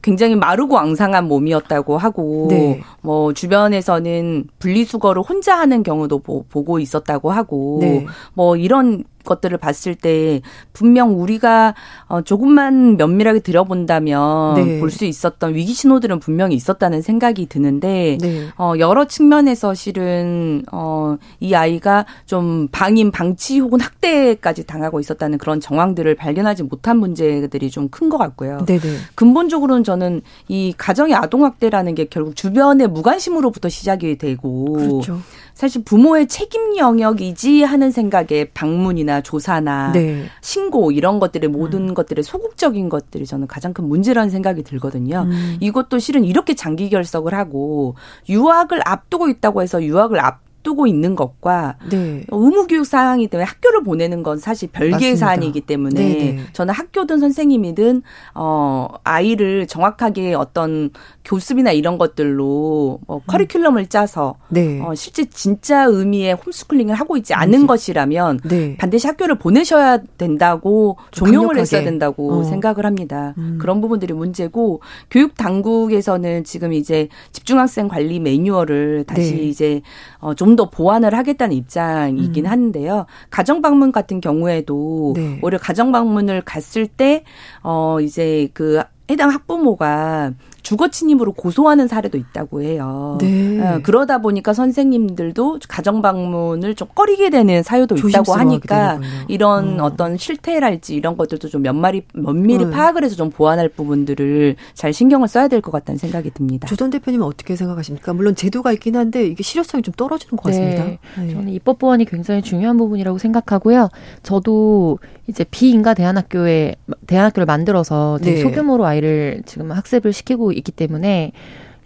굉장히 마르고 앙상한 몸이었다고 하고 네. 뭐 주변에서는 분리수거를 혼자 하는 경우도 보, 고 있었다고 하고 네. 뭐 이런 것들을 봤을 때 분명 우리가 어 조금만 면밀하게 들여본다면 네. 볼수 있었던 위기 신호들은 분명히 있었다는 생각이 드는데 네. 어 여러 측면에서 실은 어이 아이가 좀 방임 방치 혹은 학대까지 당하고 있었다는 그런 정황들을 발견하지 못한 문제들이 좀 큰 것 같고요. 네네. 근본적으로는 저는 이 가정의 아동 학대라는 게 결국 주변의 무관심으로부터 시작이 되고 그렇죠. 사실 부모의 책임 영역이지 하는 생각에 방문이나 조사나 네. 신고 이런 것들의 모든 음. 것들의 소극적인 것들이 저는 가장 큰 문제라는 생각이 들거든요. 음. 이것도 실은 이렇게 장기 결석을 하고 유학을 앞두고 있다고 해서 유학을 앞 두고 있는 것과 네. 의무 교육 사항이기 때문에 학교를 보내는 건 사실 별개의 맞습니다. 사안이기 때문에 네네. 네. 저는 학교든 선생님이든 어 아이를 정확하게 어떤 교습이나 이런 것들로 뭐 음. 커리큘럼을 짜서 네. 어 실제 진짜 의미의 홈스쿨링을 하고 있지 않은 네. 것이라면 네. 반드시 학교를 보내셔야 된다고 종용을 강력하게. 했어야 된다고 어. 생각을 합니다. 음. 그런 부분들이 문제고 교육 당국에서는 지금 이제 집중학생 관리 매뉴얼을 다시 네. 이제 어좀 좀더 보완을 하겠다는 입장이긴 음. 한데요. 가정 방문 같은 경우에도 네. 오히려 가정 방문을 갔을 때 어 이제 그 해당 학부모가 주거 침입으로 고소하는 사례도 있다고 해요. 네. 어, 그러다 보니까 선생님들도 가정 방문을 좀 꺼리게 되는 사유도 있다고 하니까 이런 음. 어떤 실태랄지 이런 것들도 좀 면밀히 면밀히 네. 파악을 해서 좀 보완할 부분들을 잘 신경을 써야 될 것 같다는 생각이 듭니다. 조전 대표님은 어떻게 생각하십니까? 물론 제도가 있긴 한데 이게 실효성이 좀 떨어지는 것 같습니다. 네. 네. 저는 입법 보완이 굉장히 중요한 부분이라고 생각하고요. 저도 이제 비인가 대안학교에 대안학교를 만들어서 되게 네. 소규모로 아이를 지금 학습을 시키고 있기 때문에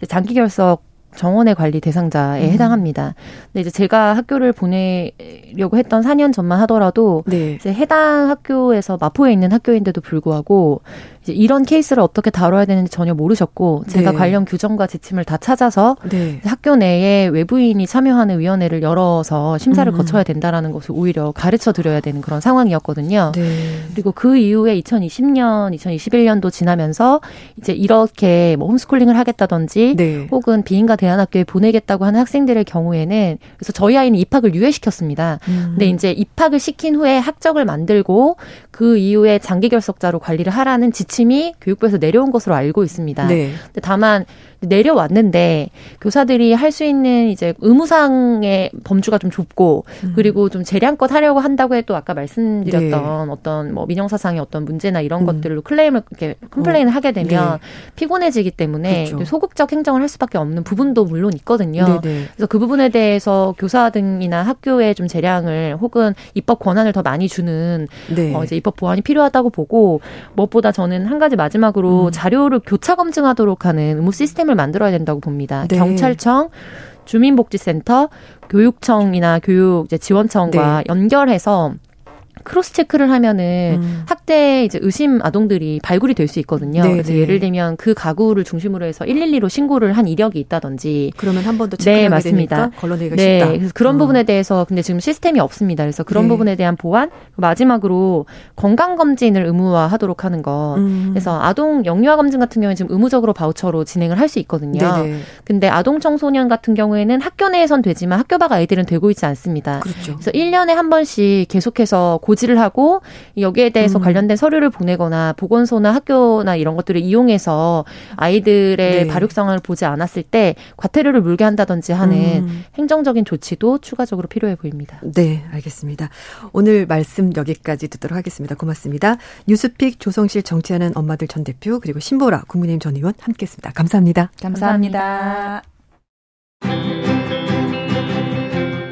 장기 결석 정원의 관리 대상자에 음. 해당합니다. 근데 이제 제가 학교를 보내려고 했던 4년 전만 하더라도 네. 이제 해당 학교에서 마포에 있는 학교인데도 불구하고 이제 이런 케이스를 어떻게 다뤄야 되는지 전혀 모르셨고 제가 네. 관련 규정과 지침을 다 찾아서 네. 학교 내에 외부인이 참여하는 위원회를 열어서 심사를 음. 거쳐야 된다라는 것을 오히려 가르쳐 드려야 되는 그런 상황이었거든요. 네. 그리고 그 이후에 2020년, 2021년도 지나면서 이제 이렇게 뭐 홈스쿨링을 하겠다든지 네. 혹은 비인가 대안학교에 보내겠다고 하는 학생들의 경우에는 그래서 저희 아이는 입학을 유예시켰습니다. 음. 근데 이제 입학을 시킨 후에 학적을 만들고 그 이후에 장기 결석자로 관리를 하라는 지침 이 교육부에서 내려온 것으로 알고 있습니다. 네. 근데 다만 내려왔는데 교사들이 할 수 있는 이제 의무상의 범주가 좀 좁고 음. 그리고 좀 재량껏 하려고 한다고 해도 아까 말씀드렸던 네. 어떤 뭐 민형사상의 어떤 문제나 이런 음. 것들로 클레임을 이렇게 complain을 어. 하게 되면 네. 피곤해지기 때문에 그렇죠. 소극적 행정을 할 수밖에 없는 부분도 물론 있거든요. 네네. 네. 그래서 그 부분에 대해서 교사들이나 학교에 좀 재량을 혹은 입법 권한을 더 많이 주는 네. 어 이제 입법 보완이 필요하다고 보고 무엇보다 저는 한 가지 마지막으로 음. 자료를 교차 검증하도록 하는 의무 시스템을 시스템을 만들어야 된다고 봅니다. 네. 경찰청, 주민복지센터, 교육청이나 교육 지원청과 네. 연결해서 cross check를 하면은 음. 학대 이제 의심 아동들이 발굴이 될 수 있거든요. 네네. 그래서 네. 예를 들면 그 가구를 중심으로 해서 112로 신고를 한 이력이 있다든지 그러면 한 번 더 체크하게 네, 맞습니다. 걸러내기가 네, 쉽다. 그래서 그런 음. 부분에 대해서 근데 지금 시스템이 없습니다. 그래서 그런 네. 부분에 대한 보완 마지막으로 건강 검진을 의무화하도록 하는 것. 음. 그래서 아동 영유아 검진 같은 경우에 지금 의무적으로 바우처로 진행을 할 수 있거든요. 네네. 근데 아동 청소년 같은 경우에는 학교 내에선 되지만 학교 밖 아이들은 되고 있지 않습니다. 그렇죠. 그래서 1년에 한 번씩 계속해서 고 지를 하고 여기에 대해서 음. 관련된 서류를 보내거나 보건소나 학교나 이런 것들을 이용해서 아이들의 네. 발육 상황을 보지 않았을 때 과태료를 물게 한다든지 하는 음. 행정적인 조치도 추가적으로 필요해 보입니다. 네, 알겠습니다. 오늘 말씀 여기까지 듣도록 하겠습니다. 고맙습니다. 뉴스픽 조성실 정치하는 엄마들 전 대표 그리고 신보라 국민의힘 전 의원 함께했습니다. 감사합니다. 감사합니다.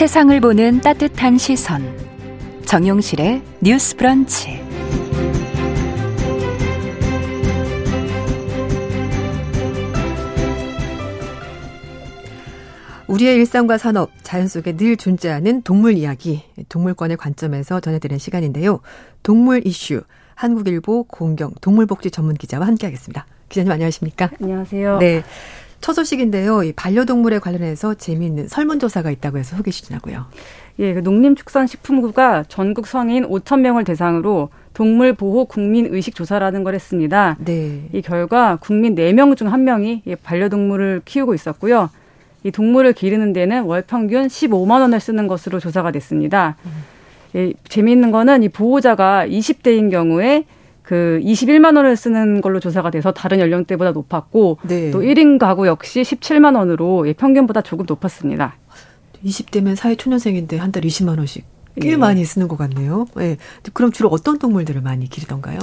세상을 보는 따뜻한 시선. 정용실의 뉴스 브런치. 우리의 일상과 산업, 자연 속에 늘 존재하는 동물 이야기, 동물권의 관점에서 전해드리는 시간인데요. 동물 이슈, 한국일보 공경 동물복지 전문 기자와 함께하겠습니다. 기자님 안녕하십니까? 안녕하세요. 네. 첫 소식인데요. 이 반려동물에 관련해서 재미있는 설문조사가 있다고 해서 소개 시나고요 예, 그 농림축산식품부가 전국 성인 5천 명을 대상으로 동물 보호 국민 의식 조사라는 걸 했습니다. 네. 이 결과 국민 4명 중 1명이 반려동물을 키우고 있었고요. 이 동물을 기르는 데는 월 평균 15만 원을 쓰는 것으로 조사가 됐습니다. 음. 예, 재미있는 거는 이 보호자가 20대인 경우에 그 21만 원을 쓰는 걸로 조사가 돼서 다른 연령대보다 높았고 네. 또 1인 가구 역시 17만 원으로 예, 평균보다 조금 높았습니다. 20대면 사회 초년생인데 한 달 20만 원씩 꽤 예. 많이 쓰는 것 같네요. 예. 그럼 주로 어떤 동물들을 많이 기르던가요?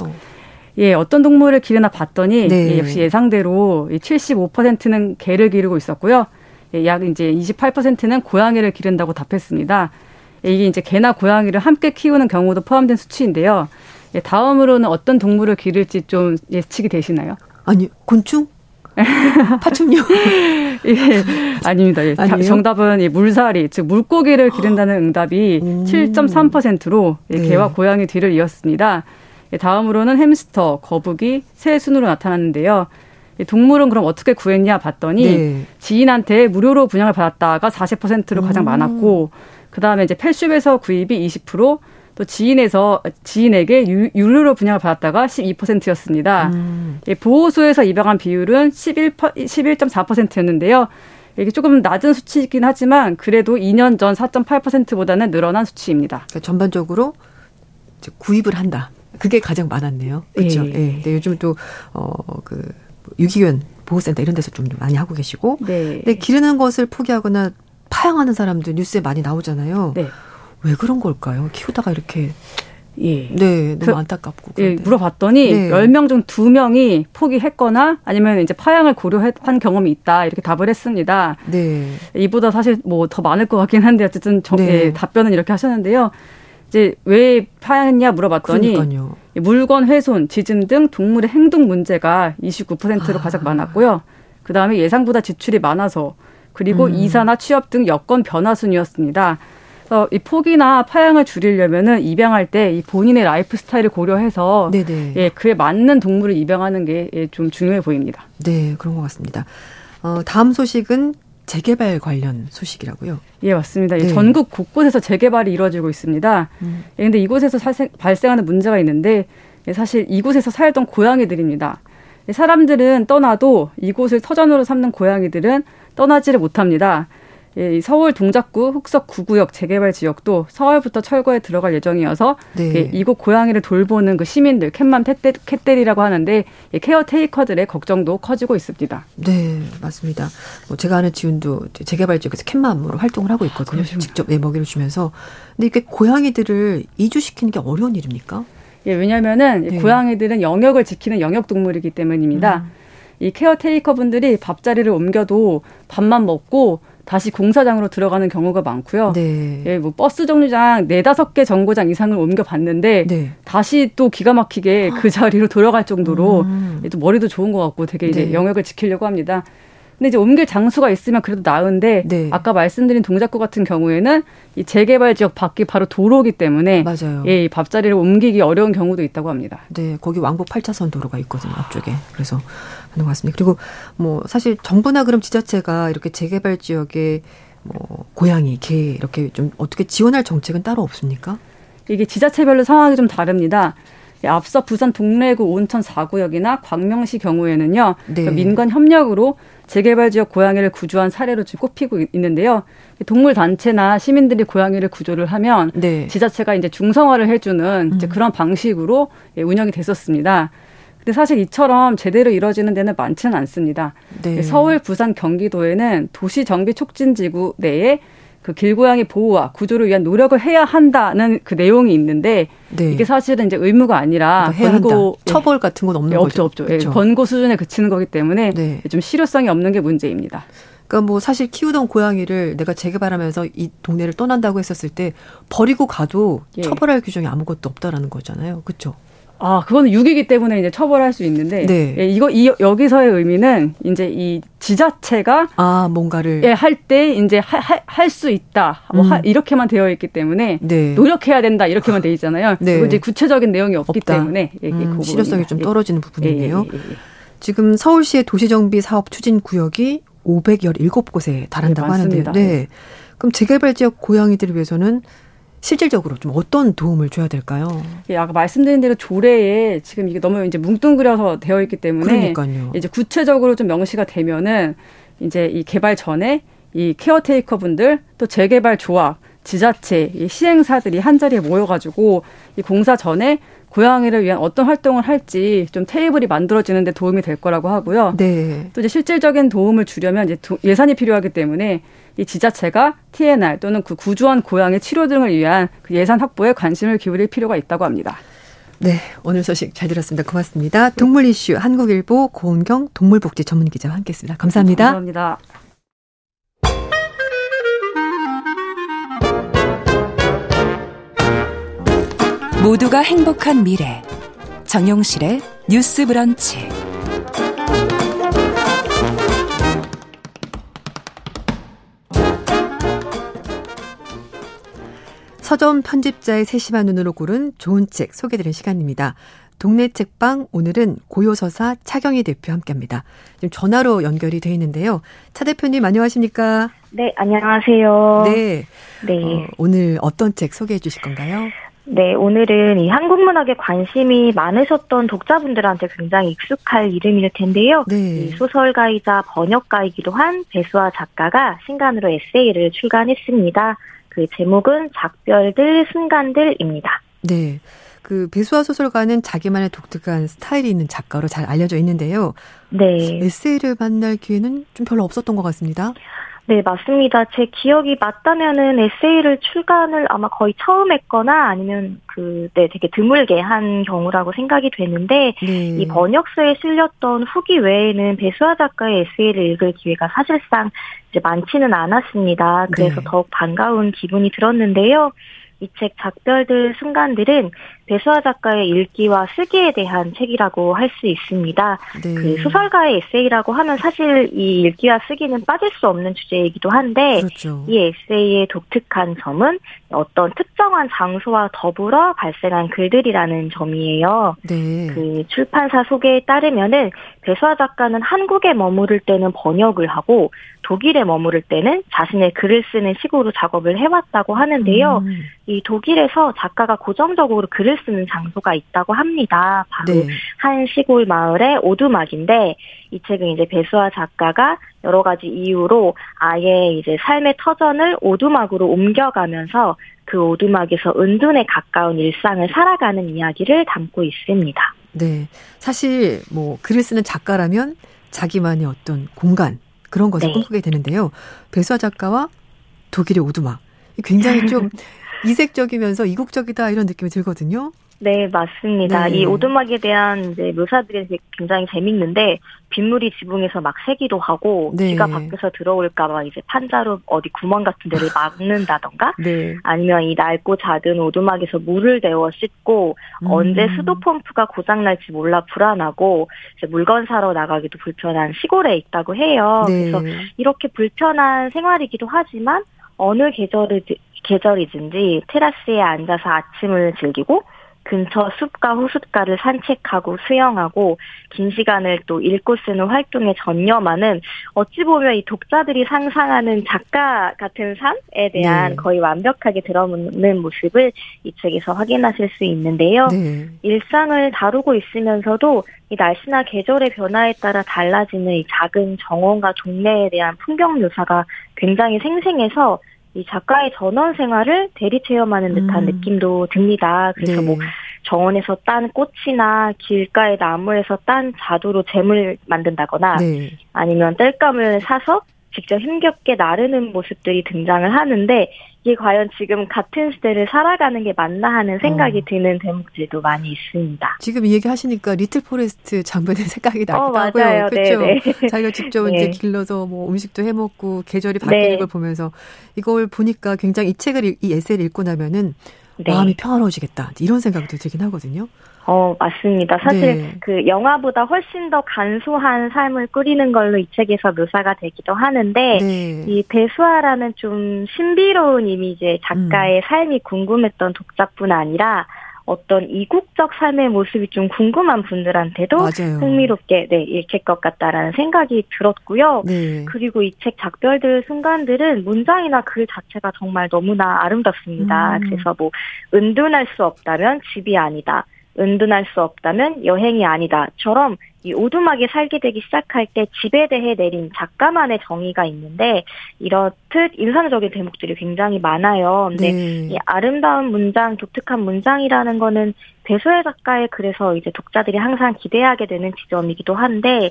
예, 어떤 동물을 기르나 봤더니 네. 예, 역시 예상대로 75%는 개를 기르고 있었고요. 예, 약 이제 28%는 고양이를 기른다고 답했습니다. 예, 이게 이제 개나 고양이를 함께 키우는 경우도 포함된 수치인데요. 예, 다음으로는 어떤 동물을 기를지 좀 예측이 되시나요? 아니, 곤충? 파충류? 예, 아닙니다. 예, 정답은 예, 물사리, 즉 물고기를 기른다는 응답이 음. 7.3%로 예, 네. 개와 고양이 뒤를 이었습니다. 예, 다음으로는 햄스터, 거북이, 새 순으로 나타났는데요. 동물은 그럼 어떻게 구했냐 봤더니 네. 지인한테 무료로 분양을 받았다가 40%로 가장 음. 많았고 그 다음에 이제 펫숍에서 구입이 20%, 또 지인에서 지인에게 유, 유료로 분양을 받았다가 12%였습니다. 음. 예, 보호소에서 입양한 비율은 11 11.4%였는데요. 이게 조금 낮은 수치이긴 하지만 그래도 2년 전 4.8%보다는 늘어난 수치입니다. 그러니까 전반적으로 구입을 한다. 그게 가장 많았네요. 그렇죠. 예. 예. 네, 요즘 또어그 유기견 보호센터 이런 데서 좀 많이 하고 계시고 네. 근데 기르는 것을 포기하거나 파양하는 사람들 뉴스에 많이 나오잖아요. 네. 왜 그런 걸까요? 키우다가 이렇게 예. 네, 너무 그, 안타깝고. 예, 물어봤더니 네. 10명 중 2명이 포기했거나 아니면 이제 파양을 고려한 경험이 있다. 이렇게 답을 했습니다. 네. 이보다 사실 뭐 더 많을 것 같긴 한데 어쨌든 저, 네. 예, 답변은 이렇게 하셨는데요. 이제 왜 파양했냐 물어봤더니 그러니까요. 물건 훼손, 짖음 등 동물의 행동 문제가 29%로 아. 가장 많았고요. 그 다음에 예상보다 지출이 많아서 그리고 음. 이사나 취업 등 여건 변화 순이었습니다. 그래서 이 포기나 파양을 줄이려면은 입양할 때 이 본인의 라이프 스타일을 고려해서 네네. 예 그에 맞는 동물을 입양하는 게좀 예, 중요해 보입니다. 네, 그런 것 같습니다. 어, 다음 소식은 재개발 관련 소식이라고요? 예, 맞습니다. 네. 전국 곳곳에서 재개발이 이루어지고 있습니다. 음. 예, 근데 이곳에서 사생, 발생하는 문제가 있는데 예, 사실 이곳에서 살던 고양이들입니다. 예, 사람들은 떠나도 이곳을 터전으로 삼는 고양이들은 떠나지를 못합니다. 예, 서울 동작구 흑석 구구역 재개발 지역도 서울부터 철거에 들어갈 예정이어서 네. 예, 이곳 고양이를 돌보는 그 시민들 캣맘 캣데리라고 하는데 예, 케어테이커들의 걱정도 커지고 있습니다. 네, 맞습니다. 뭐 제가 아는 지훈도 재개발 지역에서 캣맘으로 활동을 하고 있거든요. 아, 직접 예, 먹이를 주면서 근데 이게 고양이들을 이주시키는 게 어려운 일입니까? 예, 왜냐면은 네. 고양이들은 영역을 지키는 영역 동물이기 때문입니다. 음. 이 케어테이커 분들이 밥자리를 옮겨도 밥만 먹고 다시 공사장으로 들어가는 경우가 많고요. 네. 예, 뭐 버스 정류장 네다섯 개 정거장 이상을 옮겨 봤는데 네. 다시 또 기가 막히게 그 자리로 돌아갈 정도로 음. 또 머리도 좋은 것 같고 되게 이제 네. 영역을 지키려고 합니다. 근데 이제 옮길 장수가 있으면 그래도 나은데 네. 아까 말씀드린 동작구 같은 경우에는 이 재개발 지역 밖이 바로 도로기 때문에 맞아요. 예, 이 밥자리를 옮기기 어려운 경우도 있다고 합니다. 네, 거기 왕복 8차선 도로가 있거든요, 앞쪽에. 그래서 하는 것 같습니다. 그리고 뭐 사실 정부나 그럼 지자체가 이렇게 재개발 지역에 뭐 고양이, 개 이렇게 좀 어떻게 지원할 정책은 따로 없습니까? 이게 지자체별로 상황이 좀 다릅니다. 앞서 부산 동래구 온천 4구역이나 광명시 경우에는요. 네. 그 민간 협력으로 재개발 지역 고양이를 구조한 사례로 지금 꼽히고 있는데요. 동물 단체나 시민들이 고양이를 구조를 하면 네. 지자체가 이제 중성화를 해주는 이제 음. 그런 방식으로 예, 운영이 됐었습니다. 근데 사실 이처럼 제대로 이루어지는 데는 많지는 않습니다. 네. 서울, 부산, 경기도에는 도시 정비 촉진 지구 내에 그 길고양이 보호와 구조를 위한 노력을 해야 한다는 그 내용이 있는데 네. 이게 사실은 이제 의무가 아니라 그러니까 권고 예. 처벌 같은 건 없는 네, 거죠. 없죠, 없죠. 예, 권고 수준에 그치는 거기 때문에 네. 좀 실효성이 없는 게 문제입니다. 그러니까 뭐 사실 키우던 고양이를 내가 재개발하면서 이 동네를 떠난다고 했었을 때 버리고 가도 예. 처벌할 규정이 아무것도 없다라는 거잖아요. 그렇죠? 아, 그거는 6이기 때문에 이제 처벌할 수 있는데 네. 예, 이거 이 여기서의 의미는 이제 이 지자체가 아, 뭔가를 예, 할 때 이제 할 수 있다. 뭐 음. 하, 이렇게만 되어 있기 때문에 네. 노력해야 된다. 이렇게만 돼 있잖아요. 네. 그리고 이제 구체적인 내용이 없기 없다. 때문에 예, 음, 실효성이 좀 예. 떨어지는 부분이네요. 예, 예, 지금 서울시의 도시정비 사업 추진 구역이 517곳에 달한다고 네, 하는데요. 네. 그럼 재개발 지역 고양이들을 위해서는 실질적으로 좀 어떤 도움을 줘야 될까요? 예, 아까 말씀드린 대로 조례에 지금 이게 너무 이제 뭉뚱그려서 되어 있기 때문에 그러니까요. 이제 구체적으로 좀 명시가 되면은 이제 이 개발 전에 이 케어테이커 분들 또 재개발 조합 지자체 이 시행사들이 한 자리에 모여가지고 이 공사 전에 고양이를 위한 어떤 활동을 할지 좀 테이블이 만들어지는데 도움이 될 거라고 하고요. 네. 또 이제 실질적인 도움을 주려면 이제 예산이 필요하기 때문에 이 지자체가 TNR 또는 그 구조한 고양이 치료 등을 위한 그 예산 확보에 관심을 기울일 필요가 있다고 합니다. 네, 오늘 소식 잘 들었습니다. 고맙습니다. 동물 이슈 한국일보 고은경 동물복지 전문 기자와 함께했습니다. 감사합니다. 감사합니다. 모두가 행복한 미래 정용실의 뉴스 브런치 서점 편집자의 세심한 눈으로 고른 좋은 책 소개드리는 시간입니다. 동네 책방 오늘은 고요서사 차경희 대표 함께합니다. 지금 전화로 연결이 돼 있는데요. 차 대표님 안녕하십니까? 네, 안녕하세요. 네. 네. 어, 오늘 어떤 책 소개해 주실 건가요? 네, 오늘은 이 한국 문학에 관심이 많으셨던 독자분들한테 굉장히 익숙할 이름일 텐데요. 네. 이 소설가이자 번역가이기도 한 배수아 작가가 신간으로 에세이를 출간했습니다. 그 제목은 작별들, 순간들입니다. 네. 그 배수아 소설가는 자기만의 독특한 스타일이 있는 작가로 잘 알려져 있는데요. 네. 에세이를 만날 기회는 좀 별로 없었던 것 같습니다. 네, 맞습니다. 제 기억이 맞다면은 에세이를 출간을 아마 거의 처음 했거나 아니면 그, 네, 되게 드물게 한 경우라고 생각이 되는데, 네. 이 번역서에 실렸던 후기 외에는 배수아 작가의 에세이를 읽을 기회가 사실상 이제 많지는 않았습니다. 그래서 네. 더욱 반가운 기분이 들었는데요. 이 책 작별들 순간들은 배수아 작가의 읽기와 쓰기에 대한 책이라고 할 수 있습니다. 네. 그 소설가의 에세이라고 하면 사실 이 읽기와 쓰기는 빠질 수 없는 주제이기도 한데 그렇죠. 이 에세이의 독특한 점은 어떤 특정한 장소와 더불어 발생한 글들이라는 점이에요. 네. 그 출판사 소개에 따르면은 배수아 작가는 한국에 머무를 때는 번역을 하고 독일에 머무를 때는 자신의 글을 쓰는 식으로 작업을 해왔다고 하는데요. 음. 이 독일에서 작가가 고정적으로 글을 쓰는 장소가 있다고 합니다. 바로 네. 한 시골 마을의 오두막인데 이 책은 이제 배수아 작가가 여러 가지 이유로 아예 이제 삶의 터전을 오두막으로 옮겨가면서 그 오두막에서 은둔에 가까운 일상을 살아가는 이야기를 담고 있습니다. 네. 사실 뭐 글을 쓰는 작가라면 자기만의 어떤 공간 그런 것을 네. 꿈꾸게 되는데요. 배수아 작가와 독일의 오두막 굉장히 좀 이색적이면서 이국적이다 이런 느낌이 들거든요. 네, 맞습니다. 네. 이 오두막에 대한 이제 묘사들이 굉장히 재밌는데 빗물이 지붕에서 막 새기도 하고 네. 비가 밖에서 들어올까봐 이제 판자로 어디 구멍 같은 데를 막는다던가 네. 아니면 이 낡고 작은 오두막에서 물을 데워 씻고 음. 언제 수도 펌프가 고장 날지 몰라 불안하고 물건 사러 나가기도 불편한 시골에 있다고 해요. 네. 그래서 이렇게 불편한 생활이기도 하지만 어느 계절을 계절이든지 테라스에 앉아서 아침을 즐기고 근처 숲과 호숫가를 산책하고 수영하고 긴 시간을 또 읽고 쓰는 활동에 전념하는 어찌 보면 이 독자들이 상상하는 작가 같은 삶에 대한 네. 거의 완벽하게 드러묻는 모습을 이 책에서 확인하실 수 있는데요. 네. 일상을 다루고 있으면서도 이 날씨나 계절의 변화에 따라 달라지는 이 작은 정원과 동네에 대한 풍경 묘사가 굉장히 생생해서 이 작가의 전원 생활을 대리 체험하는 듯한 음. 느낌도 듭니다. 그래서 뭐 네. 뭐 정원에서 딴 꽃이나 길가의 나무에서 딴 자두로 잼을 만든다거나 네. 아니면 땔감을 사서 직접 힘겹게 나르는 모습들이 등장을 하는데 이게 과연 지금 같은 시대를 살아가는 게 맞나 하는 생각이 어. 드는 대목들도 많이 있습니다. 지금 이 얘기 하시니까 리틀 포레스트 장면이 생각이 나기도 어, 하고요. 그렇죠. 네, 네. 자기가 직접 네. 이제 길러서 뭐 음식도 해 먹고 계절이 바뀌는 네. 걸 보면서 이걸 보니까 굉장히 이 책을 이 에세이를 읽고 나면은 네. 마음이 평화로워지겠다 이런 생각도 들긴 하거든요. 어, 맞습니다. 사실 네. 그 영화보다 훨씬 더 간소한 삶을 꾸리는 걸로 이 책에서 묘사가 되기도 하는데 네. 이 배수아라는 좀 신비로운 이미지의 작가의 음. 삶이 궁금했던 독자뿐 아니라 어떤 이국적 삶의 모습이 좀 궁금한 분들한테도 맞아요. 흥미롭게 네, 읽힐 것 같다라는 생각이 들었고요. 네. 그리고 이 책 작별들 순간들은 문장이나 글 자체가 정말 너무나 아름답습니다. 음. 그래서 뭐 은둔할 수 없다면 집이 아니다. 은둔할 수 없다면 여행이 아니다처럼 이 오두막에 살게 되기 시작할 때 집에 대해 내린 작가만의 정의가 있는데 이렇듯 인상적인 대목들이 굉장히 많아요. 근데 네. 이 아름다운 문장, 독특한 문장이라는 거는 배소의 작가의 그래서 이제 독자들이 항상 기대하게 되는 지점이기도 한데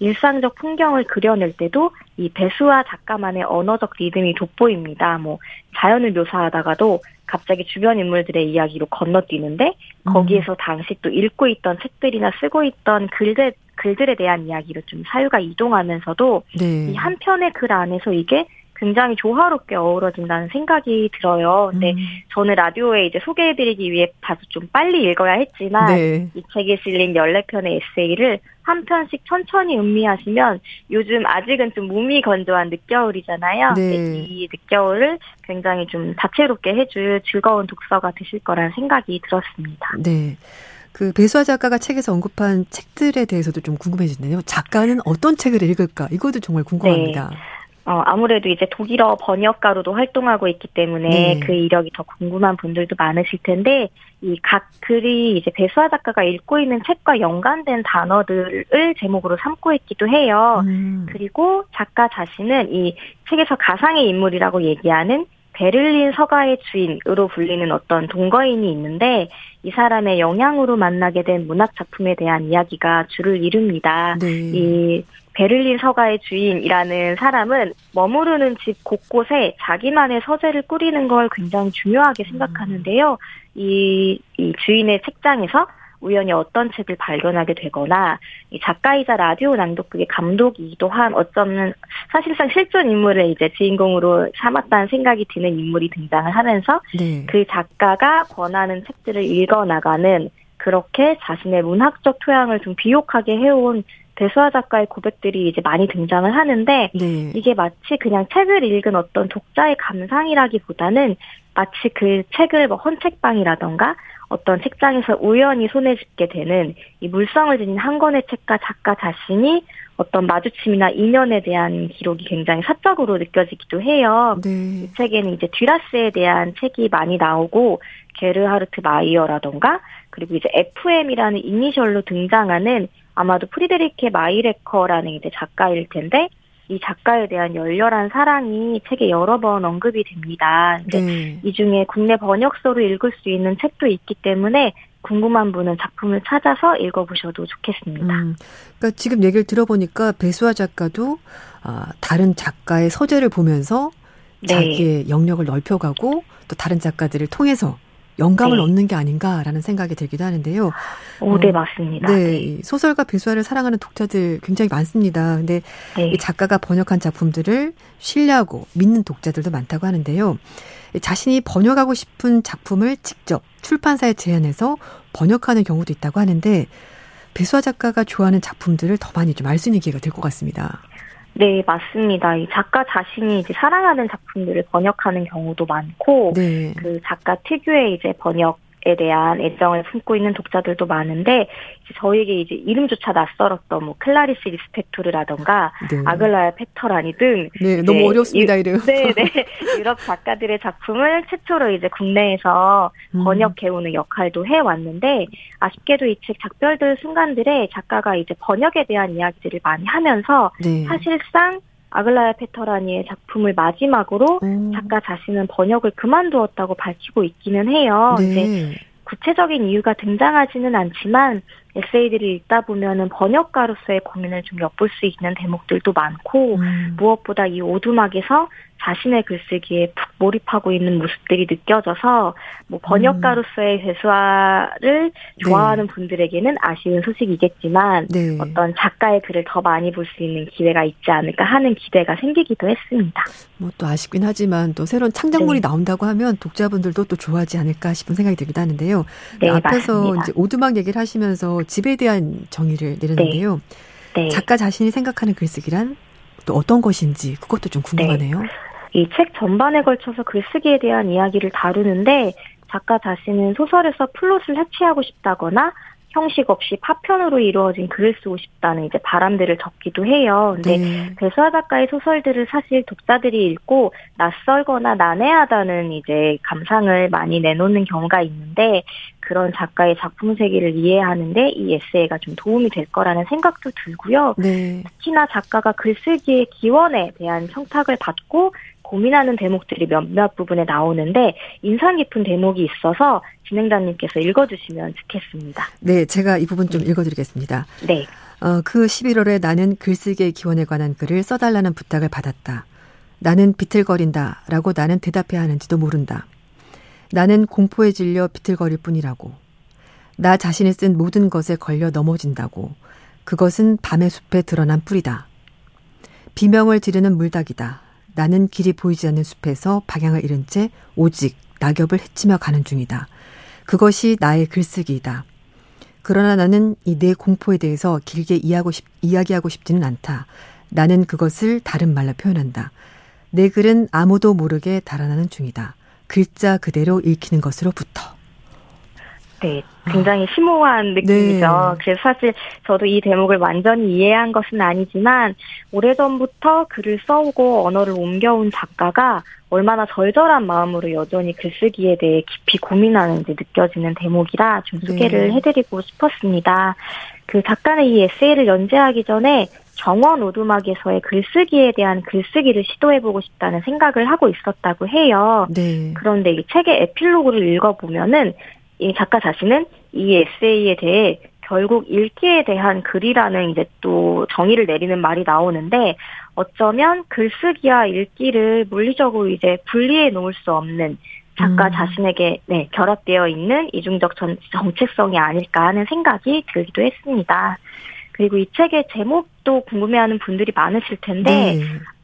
일상적 풍경을 그려낼 때도 이 배수와 작가만의 언어적 리듬이 돋보입니다. 뭐 자연을 묘사하다가도 갑자기 주변 인물들의 이야기로 건너뛰는데 음. 거기에서 당시 또 읽고 있던 책들이나 쓰고 있던 글들 글들에 대한 이야기로 좀 사유가 이동하면서도 네. 이 한 편의 글 안에서 이게 굉장히 조화롭게 어우러진다는 생각이 들어요. 근데 음. 저는 라디오에 이제 소개해드리기 위해 봐서 좀 빨리 읽어야 했지만 네. 이 책에 실린 14편의 에세이를 한 편씩 천천히 음미하시면 요즘 아직은 좀 몸이 건조한 늦겨울이잖아요. 네. 이 늦겨울을 굉장히 좀 다채롭게 해줄 즐거운 독서가 되실 거라는 생각이 들었습니다. 네. 그 배수아 작가가 책에서 언급한 책들에 대해서도 좀 궁금해지네요. 작가는 어떤 책을 읽을까? 이것도 정말 궁금합니다. 네. 어, 아무래도 이제 독일어 번역가로도 활동하고 있기 때문에 네. 그 이력이 더 궁금한 분들도 많으실 텐데 이 각 글이 이제 배수아 작가가 읽고 있는 책과 연관된 단어들을 제목으로 삼고 있기도 해요. 음. 그리고 작가 자신은 이 책에서 가상의 인물이라고 얘기하는 베를린 서가의 주인으로 불리는 어떤 동거인이 있는데 이 사람의 영향으로 만나게 된 문학 작품에 대한 이야기가 줄을 이룹니다. 네. 이 베를린 서가의 주인이라는 사람은 머무르는 집 곳곳에 자기만의 서재를 꾸리는 걸 굉장히 중요하게 생각하는데요. 이, 이 주인의 책장에서 우연히 어떤 책을 발견하게 되거나 이 작가이자 라디오 낭독극의 감독이기도 한 어쩌면 사실상 실존 인물을 이제 주인공으로 삼았다는 생각이 드는 인물이 등장을 하면서 네. 그 작가가 권하는 책들을 읽어 나가는 그렇게 자신의 문학적 토양을 좀 비옥하게 해온 배수아 작가의 고백들이 이제 많이 등장을 하는데 네. 이게 마치 그냥 책을 읽은 어떤 독자의 감상이라기보다는 마치 그 책을 뭐 헌책방이라던가 어떤 책장에서 우연히 손에 짚게 되는 이 물성을 지닌 한 권의 책과 작가 자신이 어떤 마주침이나 인연에 대한 기록이 굉장히 사적으로 느껴지기도 해요. 네. 이 책에는 이제 듀라스에 대한 책이 많이 나오고 게르하르트 마이어라던가 그리고 이제 FM이라는 이니셜로 등장하는 아마도 프리데리케 마이뢰커라는 이제 작가일 텐데 이 작가에 대한 열렬한 사랑이 책에 여러 번 언급이 됩니다. 네. 이 중에 국내 번역서로 읽을 수 있는 책도 있기 때문에 궁금한 분은 작품을 찾아서 읽어보셔도 좋겠습니다. 음, 그러니까 지금 얘기를 들어보니까 배수아 작가도 아, 다른 작가의 소재를 보면서 네. 자기의 영역을 넓혀가고 또 다른 작가들을 통해서 영감을 네. 얻는 게 아닌가라는 생각이 들기도 하는데요. 오, 네, 어, 맞습니다. 네, 네. 소설가 배수아를 사랑하는 독자들 굉장히 많습니다. 근데 네. 이 작가가 번역한 작품들을 신뢰하고 믿는 독자들도 많다고 하는데요. 자신이 번역하고 싶은 작품을 직접 출판사에 제안해서 번역하는 경우도 있다고 하는데 배수아 작가가 좋아하는 작품들을 더 많이 좀 알 수 있는 기회가 될 것 같습니다. 네, 맞습니다. 이 작가 자신이 이제 사랑하는 작품들을 번역하는 경우도 많고, 네. 그 작가 특유의 이제 번역 에 대한 애정을 품고 있는 독자들도 많은데 저에게 이제 이름조차 낯설었던 뭐 클라리스 리스펙토르라던가 네. 아글라야 페터라니 등 네, 너무 어렵습니다 이름. 네, 네. 유럽 작가들의 작품을 최초로 이제 국내에서 음. 번역해 오는 역할도 해 왔는데 아쉽게도 이 책 작별들 순간들에 작가가 이제 번역에 대한 이야기들을 많이 하면서 네. 사실상 아글라야 페터라니의 작품을 마지막으로 음. 작가 자신은 번역을 그만두었다고 밝히고 있기는 해요. 네. 근데 구체적인 이유가 등장하지는 않지만 에세이들을 읽다 보면은 번역가로서의 고민을 좀 엿볼 수 있는 대목들도 많고 음. 무엇보다 이 오두막에서 자신의 글쓰기에 푹 몰입하고 있는 모습들이 느껴져서 뭐 번역가로서의 회수화를 좋아하는 네. 분들에게는 아쉬운 소식이겠지만 네. 어떤 작가의 글을 더 많이 볼 수 있는 기회가 있지 않을까 하는 기대가 생기기도 했습니다. 뭐 또 아쉽긴 하지만 또 새로운 창작물이 네. 나온다고 하면 독자분들도 또 좋아하지 않을까 싶은 생각이 들기도 하는데요. 네, 앞에서 맞습니다. 이제 오두막 얘기를 하시면서 집에 대한 정의를 내렸는데요. 네. 네. 작가 자신이 생각하는 글쓰기란 또 어떤 것인지 그것도 좀 궁금하네요. 네. 이책 전반에 걸쳐서 글쓰기에 대한 이야기를 다루는데 작가 자신은 소설에서 플롯을 해체하고 싶다거나 형식 없이 파편으로 이루어진 글을 쓰고 싶다는 이제 바람들을 적기도 해요. 근데 네. 배수아 작가의 소설들을 사실 독자들이 읽고 낯설거나 난해하다는 이제 감상을 많이 내놓는 경우가 있는데 그런 작가의 작품 세계를 이해하는데 이 에세이가 좀 도움이 될 거라는 생각도 들고요. 네. 특히나 작가가 글쓰기의 기원에 대한 청탁을 받고 고민하는 대목들이 몇몇 부분에 나오는데 인상 깊은 대목이 있어서 진행자님께서 읽어주시면 좋겠습니다. 네, 제가 이 부분 좀 읽어드리겠습니다. 네. 어, 그 11월에 나는 글쓰기의 기원에 관한 글을 써달라는 부탁을 받았다. 나는 비틀거린다 라고 나는 대답해야 하는지도 모른다. 나는 공포에 질려 비틀거릴 뿐이라고. 나 자신이 쓴 모든 것에 걸려 넘어진다고. 그것은 밤의 숲에 드러난 뿌리다. 비명을 지르는 물닭이다. 나는 길이 보이지 않는 숲에서 방향을 잃은 채 오직 낙엽을 헤치며 가는 중이다. 그것이 나의 글쓰기이다. 그러나 나는 이 내 공포에 대해서 길게 이야기하고, 싶, 이야기하고 싶지는 않다. 나는 그것을 다른 말로 표현한다. 내 글은 아무도 모르게 달아나는 중이다. 글자 그대로 읽히는 것으로부터. 네, 굉장히 심오한 느낌이죠. 네. 그래서 사실 저도 이 대목을 완전히 이해한 것은 아니지만 오래전부터 글을 써오고 언어를 옮겨온 작가가 얼마나 절절한 마음으로 여전히 글쓰기에 대해 깊이 고민하는지 느껴지는 대목이라 좀 소개를 네. 해드리고 싶었습니다. 그 작가는 이 에세이를 연재하기 전에 정원 오두막에서의 글쓰기에 대한 글쓰기를 시도해보고 싶다는 생각을 하고 있었다고 해요. 네. 그런데 이 책의 에필로그를 읽어보면은 이 작가 자신은 이 에세이에 대해 결국 읽기에 대한 글이라는 이제 또 정의를 내리는 말이 나오는데 어쩌면 글쓰기와 읽기를 물리적으로 이제 분리해 놓을 수 없는 작가 음. 자신에게 네, 결합되어 있는 이중적 전, 정체성이 아닐까 하는 생각이 들기도 했습니다. 그리고 이 책의 제목도 궁금해하는 분들이 많으실 텐데 네.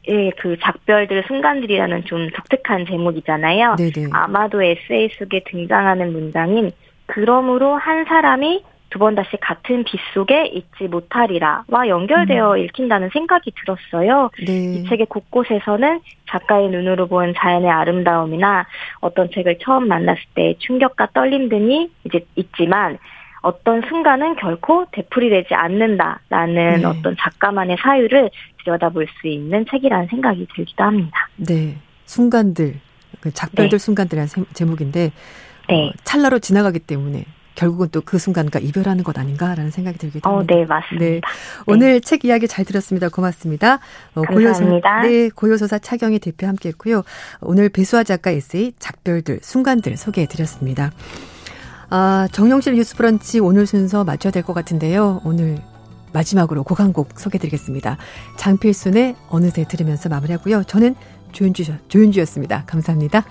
예, 그 작별들 순간들이라는 좀 독특한 제목이잖아요. 네네. 아마도 에세이 속에 등장하는 문장인 그러므로 한 사람이 두 번 다시 같은 빛 속에 있지 못하리라와 연결되어 음. 읽힌다는 생각이 들었어요. 네. 이 책의 곳곳에서는 작가의 눈으로 본 자연의 아름다움이나 어떤 책을 처음 만났을 때 충격과 떨림 등이 이제 있지만 어떤 순간은 결코 되풀이되지 않는다라는 네. 어떤 작가만의 사유를 들여다볼 수 있는 책이라는 생각이 들기도 합니다. 네. 순간들, 그 작별들 네. 순간들이라는 제목인데 네. 어, 찰나로 지나가기 때문에 결국은 또 그 순간과 이별하는 것 아닌가라는 생각이 들기도 어, 합니다. 네, 맞습니다. 네. 오늘 네. 책 이야기 잘 들었습니다. 고맙습니다. 어, 감사합니다. 고요소, 네, 고요소사 차경희 대표 함께 했고요. 오늘 배수아 작가 에세이 작별들, 순간들 소개해 드렸습니다. 아, 정영실 뉴스 브런치 오늘 순서 맞춰야 될 것 같은데요. 오늘 마지막으로 고강곡 소개드리겠습니다. 장필순의 어느새 들으면서 마무리하고요. 저는 조윤주, 조윤주였습니다. 감사합니다.